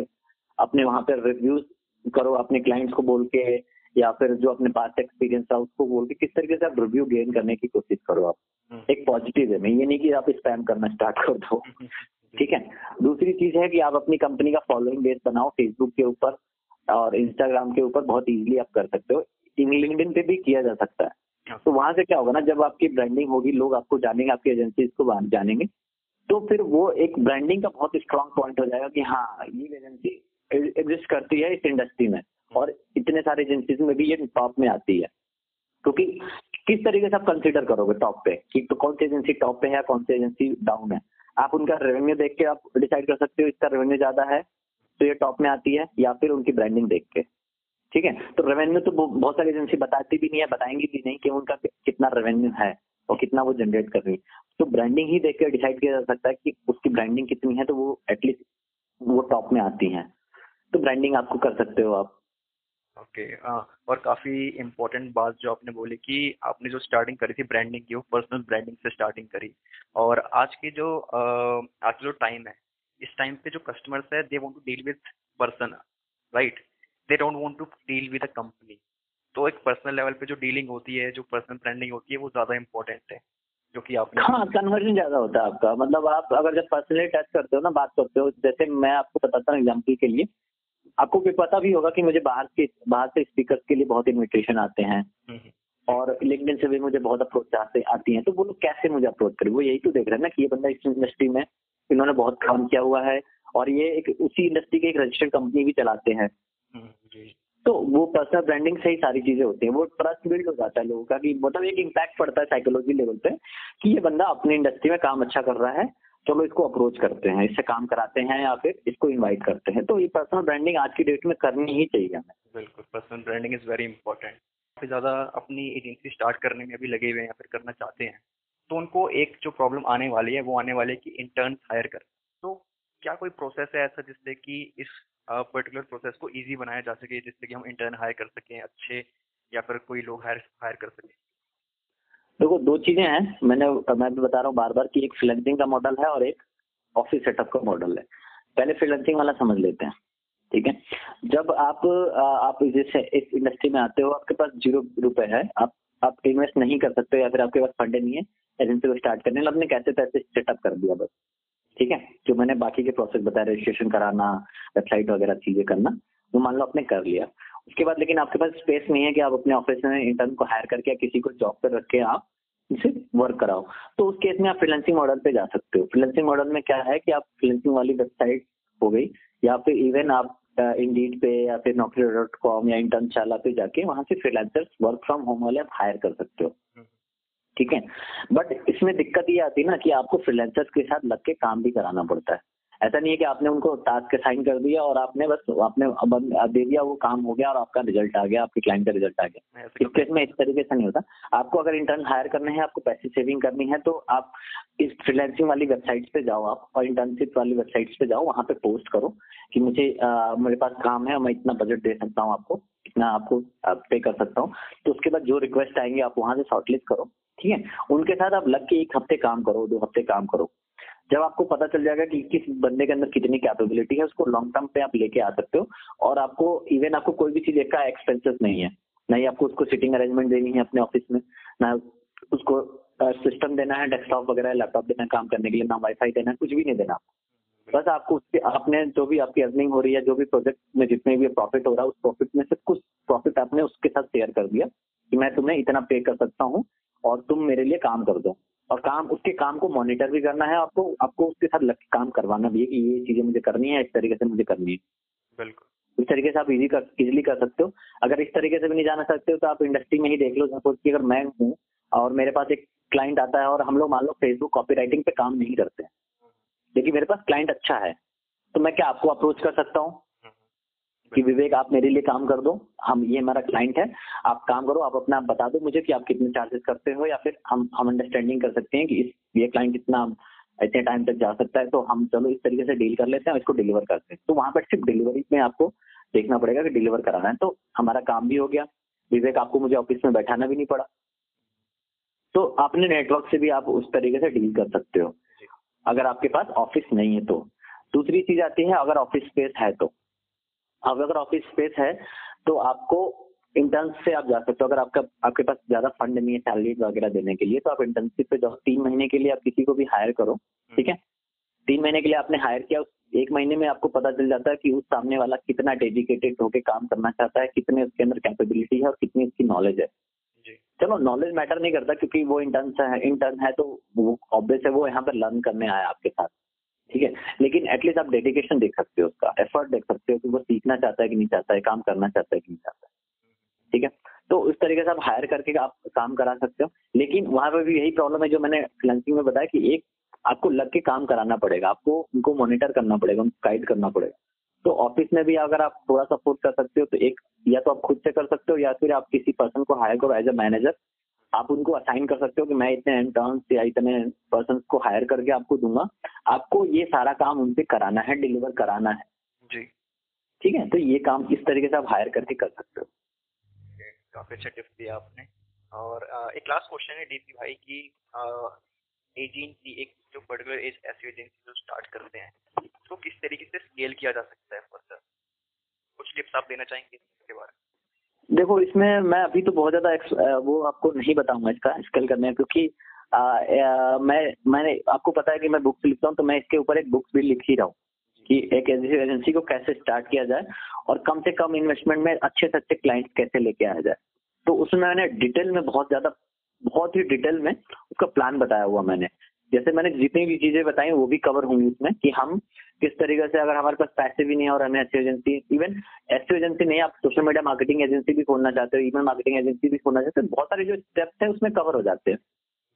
अपने वहाँ पे रिव्यूज़ करो अपने क्लाइंट्स को बोल के या फिर जो अपने पास एक्सपीरियंस था उसको बोल के किस तरीके से आप रिव्यू गेन करने की कोशिश करो आप हम्म। एक पॉजिटिव वे में ये नहीं कि आप स्पैम करना स्टार्ट कर दो ठीक है दूसरी चीज़ है कि आप अपनी कंपनी का फॉलोइंग बेस बनाओ फेसबुक के ऊपर और इंस्टाग्राम के ऊपर बहुत इजीली आप कर सकते हो लिंक्डइन पे भी किया जा सकता है हाँ। तो वहाँ से क्या होगा ना, जब आपकी ब्रांडिंग होगी, लोग आपको जानेंगे, आपकी एजेंसी को जानेंगे तो फिर वो एक ब्रांडिंग का बहुत स्ट्रांग पॉइंट हो जाएगा कि हाँ ये एजेंसी एग्जिस्ट करती है इस इंडस्ट्री में और इतने सारे एजेंसीज में भी ये टॉप में आती है। क्योंकि किस तरीके से आप कंसिडर करोगे टॉप पे? कि तो कौन सी एजेंसी टॉप पे है कौन सी एजेंसी डाउन है? आप उनका रेवेन्यू देख के आप डिसाइड कर सकते हो, इसका रेवेन्यू ज़्यादा है तो ये टॉप में आती है, या फिर उनकी ब्रांडिंग देख के। ठीक है? तो रेवेन्यू तो बहुत सारी एजेंसी बताती भी नहीं है बताएँगी भी नहीं कि उनका कितना रेवेन्यू है और कितना वो जनरेट कर रही है। तो ब्रांडिंग ही देख के डिसाइड किया जा सकता है कि उसकी ब्रांडिंग कितनी है तो वो एटलीस्ट वो टॉप में आती है। तो ब्रांडिंग आपको कर सकते हो आप। ओके okay, और काफ़ी इम्पोर्टेंट बात जो आपने बोली कि आपने जो स्टार्टिंग करी थी ब्रांडिंग की वो पर्सनल ब्रांडिंग से स्टार्टिंग करी। और आज की जो आज जो टाइम है इस टाइम पे जो कस्टमर्स है they want to deal with person right they don't want to deal with a company तो एक पर्सनल लेवल पे जो डीलिंग होती है जो पर्सनल ब्रांडिंग होती है वो ज़्यादा इंपॉर्टेंट है जो कि आपने हाँ कन्वर्जन ज़्यादा होता है आपका। मतलब आप अगर जब पर्सनली टच करते हो ना बात करते हो जैसे मैं आपको बताता हूँ एग्ज़ाम्पल के लिए। आपको भी पता भी होगा कि मुझे बाहर के बाहर से स्पीकर के लिए बहुत इन्विटेशन आते हैं। हम्म। और लिंक्डइन से भी मुझे बहुत अप्रोच आते आती हैं। तो वो लोग कैसे मुझे अप्रोच करें? वो यही तो देख रहे हैं ना कि ये बंदा इस इंडस्ट्री में इन्होंने बहुत काम किया हुआ है। और ये एक उसी इंडस्ट्री की एक रजिस्टर्ड कंपनी भी चलाते हैं। हम्म, तो वो पर्सनल ब्रांडिंग से ही सारी चीज़ें होती है। वो ट्रस्ट बिल्ड हो जाता है लोगों का कि मतलब एक इम्पैक्ट पड़ता है साइकोलॉजी लेवल पे कि ये बंदा अपनी इंडस्ट्री में काम अच्छा कर रहा है चलो इसको अप्रोच करते हैं इससे काम कराते हैं या फिर इसको इनवाइट करते हैं। तो ये पर्सनल ब्रांडिंग आज की डेट में करनी ही चाहिए हमें। बिल्कुल personal branding is very important काफ़ी ज़्यादा अपनी एजेंसी स्टार्ट करने में भी लगे हुए हैं या फिर करना चाहते हैं तो उनको एक जो प्रॉब्लम आने वाली है वो आने वाली है कि इंटर्न हायर कर। तो क्या कोई प्रोसेस है ऐसा जिससे कि इस पर्टिकुलर प्रोसेस को इजी बनाया जा सके, जिससे कि हम इंटर्न हायर कर सकें अच्छे, या फिर कोई लोग हायर हायर कर सकें? देखो, दो चीज़ें हैं। मैंने, मैं बता रहा हूँ बार बार कि एक फ्रीलांसिंग का मॉडल है और एक ऑफ़िस सेटअप का मॉडल है। पहले फ्रीलांसिंग वाला समझ लेते हैं, ठीक है? जब आप आप जैसे इस इंडस्ट्री में आते हो, आपके पास ज़ीरो रुपए है, आप आप इन्वेस्ट नहीं कर सकते या फिर आपके पास फंड नहीं है एजेंसी को स्टार्ट करने आपने कैसे पैसे सेटअप कर दिया बस? ठीक है? जो मैंने बाकी के प्रोसेस बताया रजिस्ट्रेशन कराना वेबसाइट वगैरह, चीज़ें करना, वो मान लो आपने कर लिया। उसके बाद लेकिन आपके पास स्पेस नहीं है कि आप अपने ऑफ़िस में इंटर्न को हायर करके या किसी को जॉब पर रख के आप इसे वर्क कराओ। तो उस केस में आप फ्रीलांसिंग मॉडल पे जा सकते हो। फ्रीलांसिंग मॉडल में क्या है कि आप फ्रीलांसिंग वाली वेबसाइट हो गई, या फिर इवन आप इंडीड पे या फिर नौकरी डॉट कॉम या इंटर्नशाला पे जाके वहाँ से फ्रीलांसर्स वर्क फ्रॉम होम वाले आप हायर कर सकते हो। हम्म। ठीक है? बट इसमें दिक्कत ये आती है ना कि आपको फ्रीलांसर्स के साथ लग के काम भी कराना पड़ता है। ऐसा नहीं है कि आपने उनको टास्क साइन कर दिया और आपने बस आपने दे दिया वो काम हो गया और आपका रिज़ल्ट आ गया आपके क्लाइंट का रिज़ल्ट आ गया। इस केस में इस तरीके से नहीं होता। आपको अगर इंटर्न हायर करने हैं आपको पैसे सेविंग करनी है तो आप इस फ्रीलैंसिंग वाली वेबसाइट पे जाओ आप और इंटर्नशिप वाली वेबसाइट पे जाओ वहाँ पे पोस्ट करो कि मुझे आ, मेरे पास काम है मैं इतना बजट दे सकता हूँ आपको इतना आपको पे कर सकता हूँ। तो उसके बाद जो रिक्वेस्ट आएँगे आप वहाँ से शॉर्टलिस्ट करो। ठीक है? उनके साथ आप लग के एक हफ़्ते काम करो, दो हफ़्ते काम करो। जब आपको पता चल जाएगा कि किस बंदे के अंदर कितनी कैपेबिलिटी है, उसको लॉन्ग टर्म पे आप लेके आ सकते हो और आपको इवन आपको कोई भी चीज़ का एक्सपेंसेस नहीं है। ना ही आपको उसको सिटिंग अरेंजमेंट देनी है अपने ऑफ़िस में, ना उसको सिस्टम देना है डेस्कटॉप वगैरह लैपटॉप देना है, काम करने के लिए, ना वाईफाई देना है, कुछ भी नहीं देना बस आपको उसके, आपने जो भी आपकी अर्निंग हो रही है, जो भी प्रोजेक्ट में जितने भी प्रॉफिट हो रहा है, उस प्रॉफिट में से कुछ प्रॉफिट आपने उसके साथ शेयर कर दिया कि मैं तुम्हें इतना पे कर सकता हूँ और तुम मेरे लिए काम कर दो। और काम उसके काम को मॉनिटर भी करना है आपको आपको उसके साथ लग काम करवाना भी है कि ये चीज़ें मुझे करनी है इस तरीके से मुझे करनी है। बिल्कुल। इस तरीके से आप इजी कर इजिली कर सकते हो। अगर इस तरीके से भी नहीं जाना सकते हो तो आप इंडस्ट्री में ही देख लो सपोज़ कि अगर मैं हूँ और मेरे पास एक क्लाइंट आता है और हम लोग मान लो फेसबुक कॉपी राइटिंग पे काम नहीं करते हैं। लेकिन मेरे पास क्लाइंट अच्छा है तो मैं क्या आपको अप्रोच कर सकता हूँ? कि विवेक आप मेरे लिए काम कर दो। हम ये हमारा क्लाइंट है। आप काम करो आप अपना बता दो मुझे कि आप कितने चार्जेस करते हो या फिर हम हम अंडरस्टैंडिंग कर सकते हैं कि इस ये क्लाइंट इतना इतने टाइम तक जा सकता है। तो हम चलो इस तरीके से डील कर लेते हैं इसको डिलीवर करते हैं। तो वहाँ पर सिर्फ़ डिलीवरी में आपको देखना पड़ेगा कि डिलीवर कराना है। तो हमारा काम भी हो गया। विवेक आपको मुझे ऑफ़िस में बैठाना भी नहीं पड़ा। तो अपने नेटवर्क से भी आप उस तरीके से डील कर सकते हो। अगर आपके पास ऑफ़िस नहीं है तो। दूसरी चीज़ आती है अगर ऑफ़िस स्पेस है तो। अगर ऑफ़िस स्पेस है तो आपको इंटर्न से आप जा सकते हो। अगर आपका आपके पास ज़्यादा फंड नहीं है सैलरी वगैरह देने के लिए तो आप इंटर्नशिप पे जाओ। तीन महीने के लिए आप किसी को भी हायर करो ठीक है? तीन महीने के लिए आपने हायर किया एक महीने में आपको पता चल जाता है कि उस सामने वाला कितना डेडिकेटेड होके काम करना चाहता है कितने उसके अंदर कैपेबिलिटी है और कितनी उसकी नॉलेज है। चलो नॉलेज मैटर नहीं करता क्योंकि वो इंटर्न है इंटर्न है तो वो ऑब्वियस है वो यहाँ पर लर्न करने आया आपके साथ। ठीक है? लेकिन एटलीस्ट आप डेडिकेशन देख सकते हो उसका एफर्ट देख सकते हो कि वो सीखना चाहता है कि नहीं चाहता है, काम करना चाहता है कि नहीं चाहता है। ठीक है? तो उस तरीके से आप हायर करके आप काम करा सकते हो। लेकिन वहाँ पर भी यही प्रॉब्लम है जो मैंने फ्लैंसिंग में बताया कि एक आपको लग के काम कराना पड़ेगा, आपको उनको मॉनिटर करना पड़ेगा, उनको गाइड करना पड़ेगा। तो ऑफ़िस में भी अगर आप थोड़ा सपोर्ट कर सकते हो तो एक, या तो आप खुद से कर सकते हो या फिर आप किसी पर्सन को हायर करो एज अ मैनेजर आप उनको असाइन कर सकते हो कि मैं इतने इंटर्न्स या इतने पर्सन को हायर करके आपको दूँगा। आपको ये सारा काम उनसे कराना है डिलीवर कराना है। जी। ठीक है? तो ये काम इस तरीके से आप हायर करके कर सकते हो। काफ़ी अच्छा टिप्स दिया आपने। और एक लास्ट क्वेश्चन है डीसी भाई की एजेंसी एक जो पर्टिकुलर एज ऐसी एजेंसी जो स्टार्ट करते हैं तो किस तरीके से स्केल किया जा सकता है फर्दर कुछ टिप्स आप देना चाहेंगे इसके बारे में? देखो, इसमें मैं अभी तो बहुत ज़्यादा वो आपको नहीं बताऊँगा इसका स्केल करने क्योंकि मैं, मैंने, आपको पता है कि मैं बुक्स लिखता हूँ तो मैं इसके ऊपर एक बुक्स भी लिख ही रहा हूँ, कि एक एजेंसी को कैसे स्टार्ट किया जाए और कम से कम इन्वेस्टमेंट में अच्छे से अच्छे क्लाइंट कैसे लेके आया जाए। तो उसमें मैंने डिटेल में बहुत ज़्यादा, बहुत ही डिटेल में उसका प्लान बताया हुआ मैंने। जैसे मैंने जितनी भी चीज़ें बताई, वो भी कवर होंगी उसमें कि हम किस तरीके से अगर हमारे पास पैसे भी नहीं है और हमें अच्छी एजेंसी इवन ऐसी एजेंसी नहीं, आप सोशल मीडिया मार्केटिंग एजेंसी भी खोलना चाहते हो ईमेल मार्केटिंग एजेंसी भी खोलना चाहते हो, बहुत सारे जो स्टेप्स हैं उसमें कवर हो जाते हैं।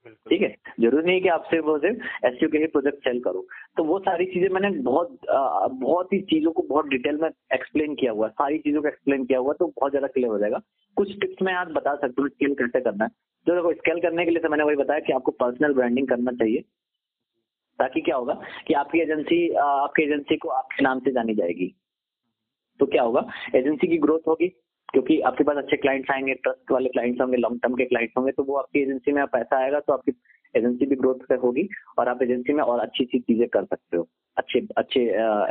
ठीक है? ज़रूरी नहीं कि आप सिर्फ़ वो सिर्फ़ एसयू के ही प्रोजेक्ट सेल करो। तो वो सारी चीज़ें मैंने बहुत आ, बहुत ही चीज़ों को बहुत डिटेल में एक्सप्लेन किया हुआ सारी चीज़ों को एक्सप्लेन किया हुआ तो बहुत ज़्यादा क्लियर हो जाएगा। कुछ टिप्स मैं आज बता सकता हूँ स्केल कैसे करना है। जो देखो स्केल करने के लिए तो मैंने वही बताया कि आपको पर्सनल ब्रांडिंग करना चाहिए। ताकि क्या होगा कि आपकी एजेंसी आपकी एजेंसी को आपके नाम से जानी जाएगी। तो क्या होगा? एजेंसी की ग्रोथ होगी। क्योंकि आपके पास अच्छे क्लाइंट्स आएँगे ट्रस्ट वाले क्लाइंट्स होंगे लॉन्ग टर्म के क्लाइंट्स होंगे तो वो आपकी एजेंसी में पैसा आएगा तो आपकी एजेंसी भी ग्रोथ पे होगी और आप एजेंसी में और अच्छी अच्छी चीज़ें कर सकते हो। अच्छे अच्छे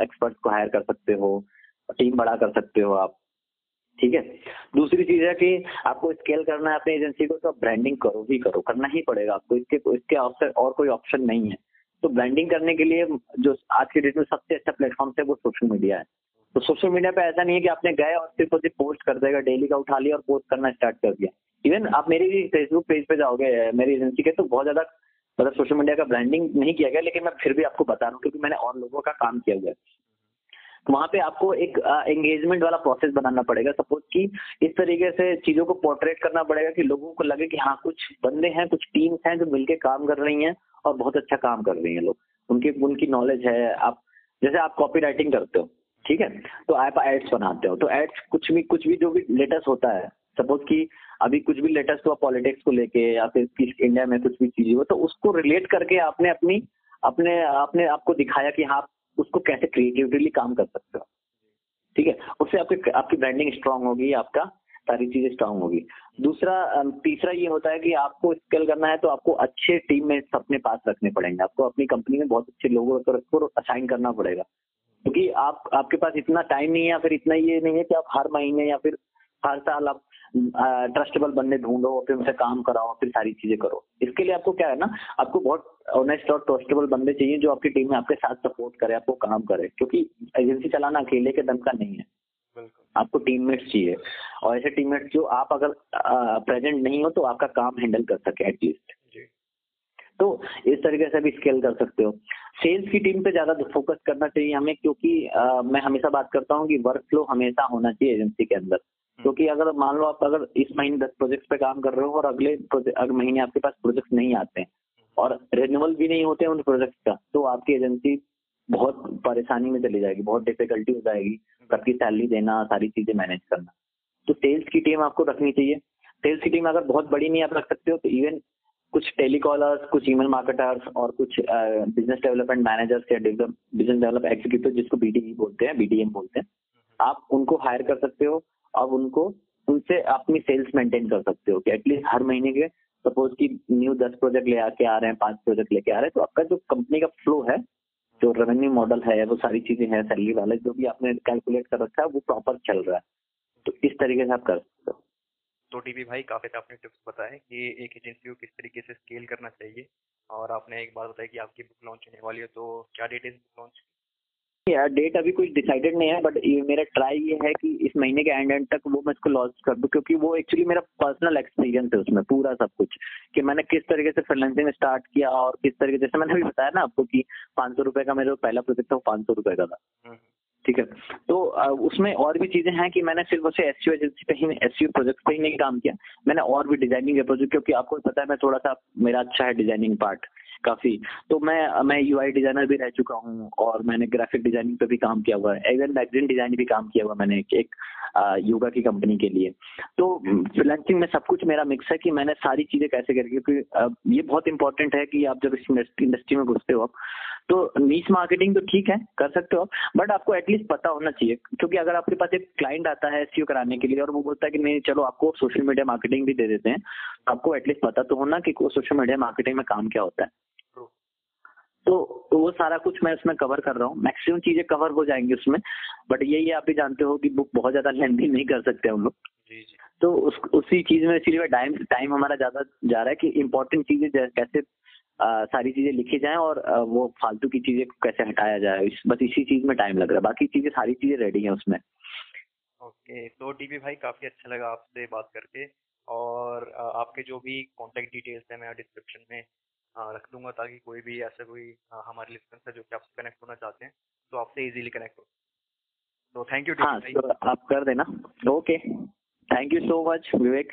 एक्सपर्ट्स को हायर कर सकते हो टीम बड़ा कर सकते हो आप। ठीक है? दूसरी चीज़ है कि आपको स्केल करना है अपनी एजेंसी को तो आप ब्रांडिंग करो भी करो। करना ही पड़ेगा आपको। इसके इसके और कोई ऑप्शन नहीं है। तो ब्रांडिंग करने के लिए जो आज के डेट में सबसे अच्छा प्लेटफॉर्म है वो सोशल मीडिया है। तो सोशल मीडिया पे ऐसा नहीं है कि आपने गए और सिर्फ़ सिर्फ़ पोस्ट कर देगा डेली का उठा लिया और पोस्ट करना स्टार्ट कर दिया। इवन आप मेरी भी फेसबुक पेज पे जाओगे, मेरी एजेंसी के तो बहुत ज़्यादा मतलब सोशल मीडिया का ब्रांडिंग नहीं किया गया, लेकिन मैं फिर भी आपको बता रहा हूँ, क्योंकि मैंने और लोगों का काम किया है। तो वहाँ पे आपको एक एंगेजमेंट वाला प्रोसेस बनाना पड़ेगा। सपोज़ कि इस तरीके से चीज़ों को पोर्ट्रेट करना पड़ेगा कि लोगों को लगे कि हाँ कुछ बंदे हैं, कुछ टीम्स हैं जो मिलके काम कर रही हैं और बहुत अच्छा काम कर रही हैं लोग। उनकी उनकी नॉलेज है। आप, जैसे आप कॉपी राइटिंग करते हो ठीक है? तो आप एड्स बनाते हो तो एड्स कुछ भी कुछ भी जो भी लेटेस्ट होता है सपोज़ कि अभी कुछ भी लेटेस्ट हुआ पॉलिटिक्स को लेके या फिर इंडिया में कुछ भी चीज़ हो तो उसको रिलेट करके आपने अपनी, अपने, आपने आपको दिखाया कि हाँ उसको कैसे क्रिएटिवली काम कर सकते हो। ठीक है? उससे आपकी आपकी ब्रांडिंग स्ट्रांग होगी, आपका सारी चीज़ें स्ट्रांग होगी। दूसरा तीसरा ये होता है कि आपको स्केल करना है तो आपको अच्छे टीम में अपने पास रखने पड़ेंगे। आपको अपनी कंपनी में बहुत अच्छे लोगों को असाइन करना पड़ेगा। क्योंकि आप आपके पास इतना टाइम नहीं है या फिर इतना ये नहीं है कि आप हर महीने या फिर हर साल आप ट्रस्टेबल बंदे ढूंढो फिर उनसे काम कराओ फिर सारी चीज़ें करो। इसके लिए आपको क्या है ना आपको बहुत ऑनेस्ट और ट्रस्टेबल बंदे चाहिए जो आपकी टीम में आपके साथ सपोर्ट करे आपको काम करे। क्योंकि एजेंसी चलाना अकेले के दम का नहीं है। आपको टीममेट्स चाहिए। और ऐसे टीममेट्स जो आप अगर प्रेजेंट नहीं हो तो आपका काम हैंडल कर सके एटलीस्ट तो इस तरीके से भी स्केल कर सकते हो। सेल्स की टीम पे ज़्यादा फोकस करना चाहिए हमें क्योंकि आ, मैं हमेशा बात करता हूँ कि वर्क फ्लो हमेशा होना चाहिए एजेंसी के अंदर। हम्म। क्योंकि अगर मान लो आप अगर इस महीने दस प्रोजेक्ट पे काम कर रहे हो और अगले अगले महीने आपके पास प्रोजेक्ट नहीं आते हैं और रिन्यूअल भी नहीं होते हैं उन प्रोजेक्ट का तो आपकी एजेंसी बहुत परेशानी में चली जाएगी बहुत डिफिकल्टी हो जाएगी सबकी सैलरी देना सारी चीज़ें मैनेज करना। तो सेल्स की टीम आपको रखनी चाहिए। सेल्स की टीम अगर बहुत बड़ी नहीं आप रख सकते हो तो इवन कुछ टेलीकॉलर्स कुछ ईमेल मार्केटर्स और कुछ बिज़नेस डेवलपमेंट मैनेजर्स या बिज़नेस डेवलप एग्जीक्यूटिव जिसको बीडीई बोलते हैं बीडीएम बोलते हैं, आप उनको हायर कर सकते हो। अब उनको, उनसे अपनी सेल्स मेंटेन कर सकते हो कि एटलीस्ट हर महीने के सपोज़ की न्यू दस प्रोजेक्ट ले आके आ रहे हैं, पाँच प्रोजेक्ट लेके आ रहे हैं तो आपका जो कंपनी का फ्लो है, जो रेवेन्यू मॉडल है वो सारी चीज़ें हैं सैलरी वाले, जो भी आपने कैलकुलेट कर रखा है, वो प्रॉपर चल रहा है। तो इस तरीके से आप कर सकते हो। तो टीपी भाई काफ़ी आपने टिप्स बताए कि एक एजेंसी को किस तरीके से स्केल करना चाहिए और आपने एक बात बताई कि आपकी बुक लॉन्च होने वाली है तो क्या डेट है बुक लॉन्च यार डेट अभी कुछ डिसाइडेड नहीं है बट मेरा ट्राई ये है कि इस महीने के एंड एंड तक वो मैं इसको लॉन्च कर दूँ क्योंकि वो एक्चुअली मेरा पर्सनल एक्सपीरियंस है उसमें पूरा सब कुछ कि मैंने किस तरीके से फ्रीलांसिंग स्टार्ट किया और किस तरीके जैसे मैंने अभी बताया ना आपको कि पाँच सौ रुपए का मेरा पहला प्रोजेक्ट था वो पाँच सौ रुपए का था। हम्म, ठीक है। तो उसमें और भी चीज़ें हैं कि मैंने सिर्फ़ उसे एस एजेंसी पे ही एस सी प्रोजेक्ट पे ही नहीं काम किया। मैंने और भी डिज़ाइनिंग के प्रोजेक्ट क्योंकि आपको पता है मैं थोड़ा सा मेरा अच्छा है डिज़ाइनिंग पार्ट काफ़ी। तो मैं मैं यूआई डिज़ाइनर भी रह चुका हूँ और मैंने ग्राफिक डिज़ाइनिंग पे भी काम किया हुआ है। इवन मैगजीन डिज़ाइन भी काम किया हुआ मैंने एक, योगा की कंपनी के लिए। तो फ्रीलांसिंग में सब कुछ मेरा मिक्स है कि मैंने सारी चीज़ें कैसे करके क्योंकि ये बहुत इंपॉर्टेंट है कि आप जब इस इंडस्ट्री में घुसते हो आप तो नीच मार्केटिंग तो ठीक है कर सकते हो बट आपको एटलीस्ट पता होना चाहिए क्योंकि अगर आपके पास एक क्लाइंट आता है एस कराने के लिए और वो बोलता है कि नहीं चलो आपको सोशल मीडिया मार्केटिंग भी दे देते हैं तो आपको एटलीस्ट पता तो होना कि सोशल मीडिया मार्केटिंग में काम क्या होता है। तो वो सारा कुछ मैं उसमें कवर कर रहा हूँ मैक्सिमम चीज़ें कवर हो जाएँगी उसमें बट यही आप भी जानते हो कि बुक बहुत ज़्यादा लेंथी नहीं कर सकते हम लोग। तो उस उसी चीज़ में इसीलिए टाइम टाइम हमारा ज़्यादा जा रहा है कि इम्पोर्टेंट चीज़ें कैसे आ, सारी चीज़ें लिखी जाए और आ, वो फालतू की चीज़ें कैसे हटाया जाए। इस, बस इसी चीज़ में टाइम लग रहा है। बाकी चीज़ें सारी चीज़ें रेडी हैं उसमें। ओके तो टीपी भाई काफ़ी अच्छा लगा आपसे बात करके। और आपके जो भी कॉन्टेक्ट डिटेल्स है मैं डिस्क्रिप्शन में रख दूँगा ताकि कोई भी ऐसा कोई हमारे लिस्टर्स है जो कि आपसे कनेक्ट होना चाहते हैं तो आपसे इजीली कनेक्ट हो। तो थैंक यू हाँ तो आप कर देना। Okay thank you so much Vivek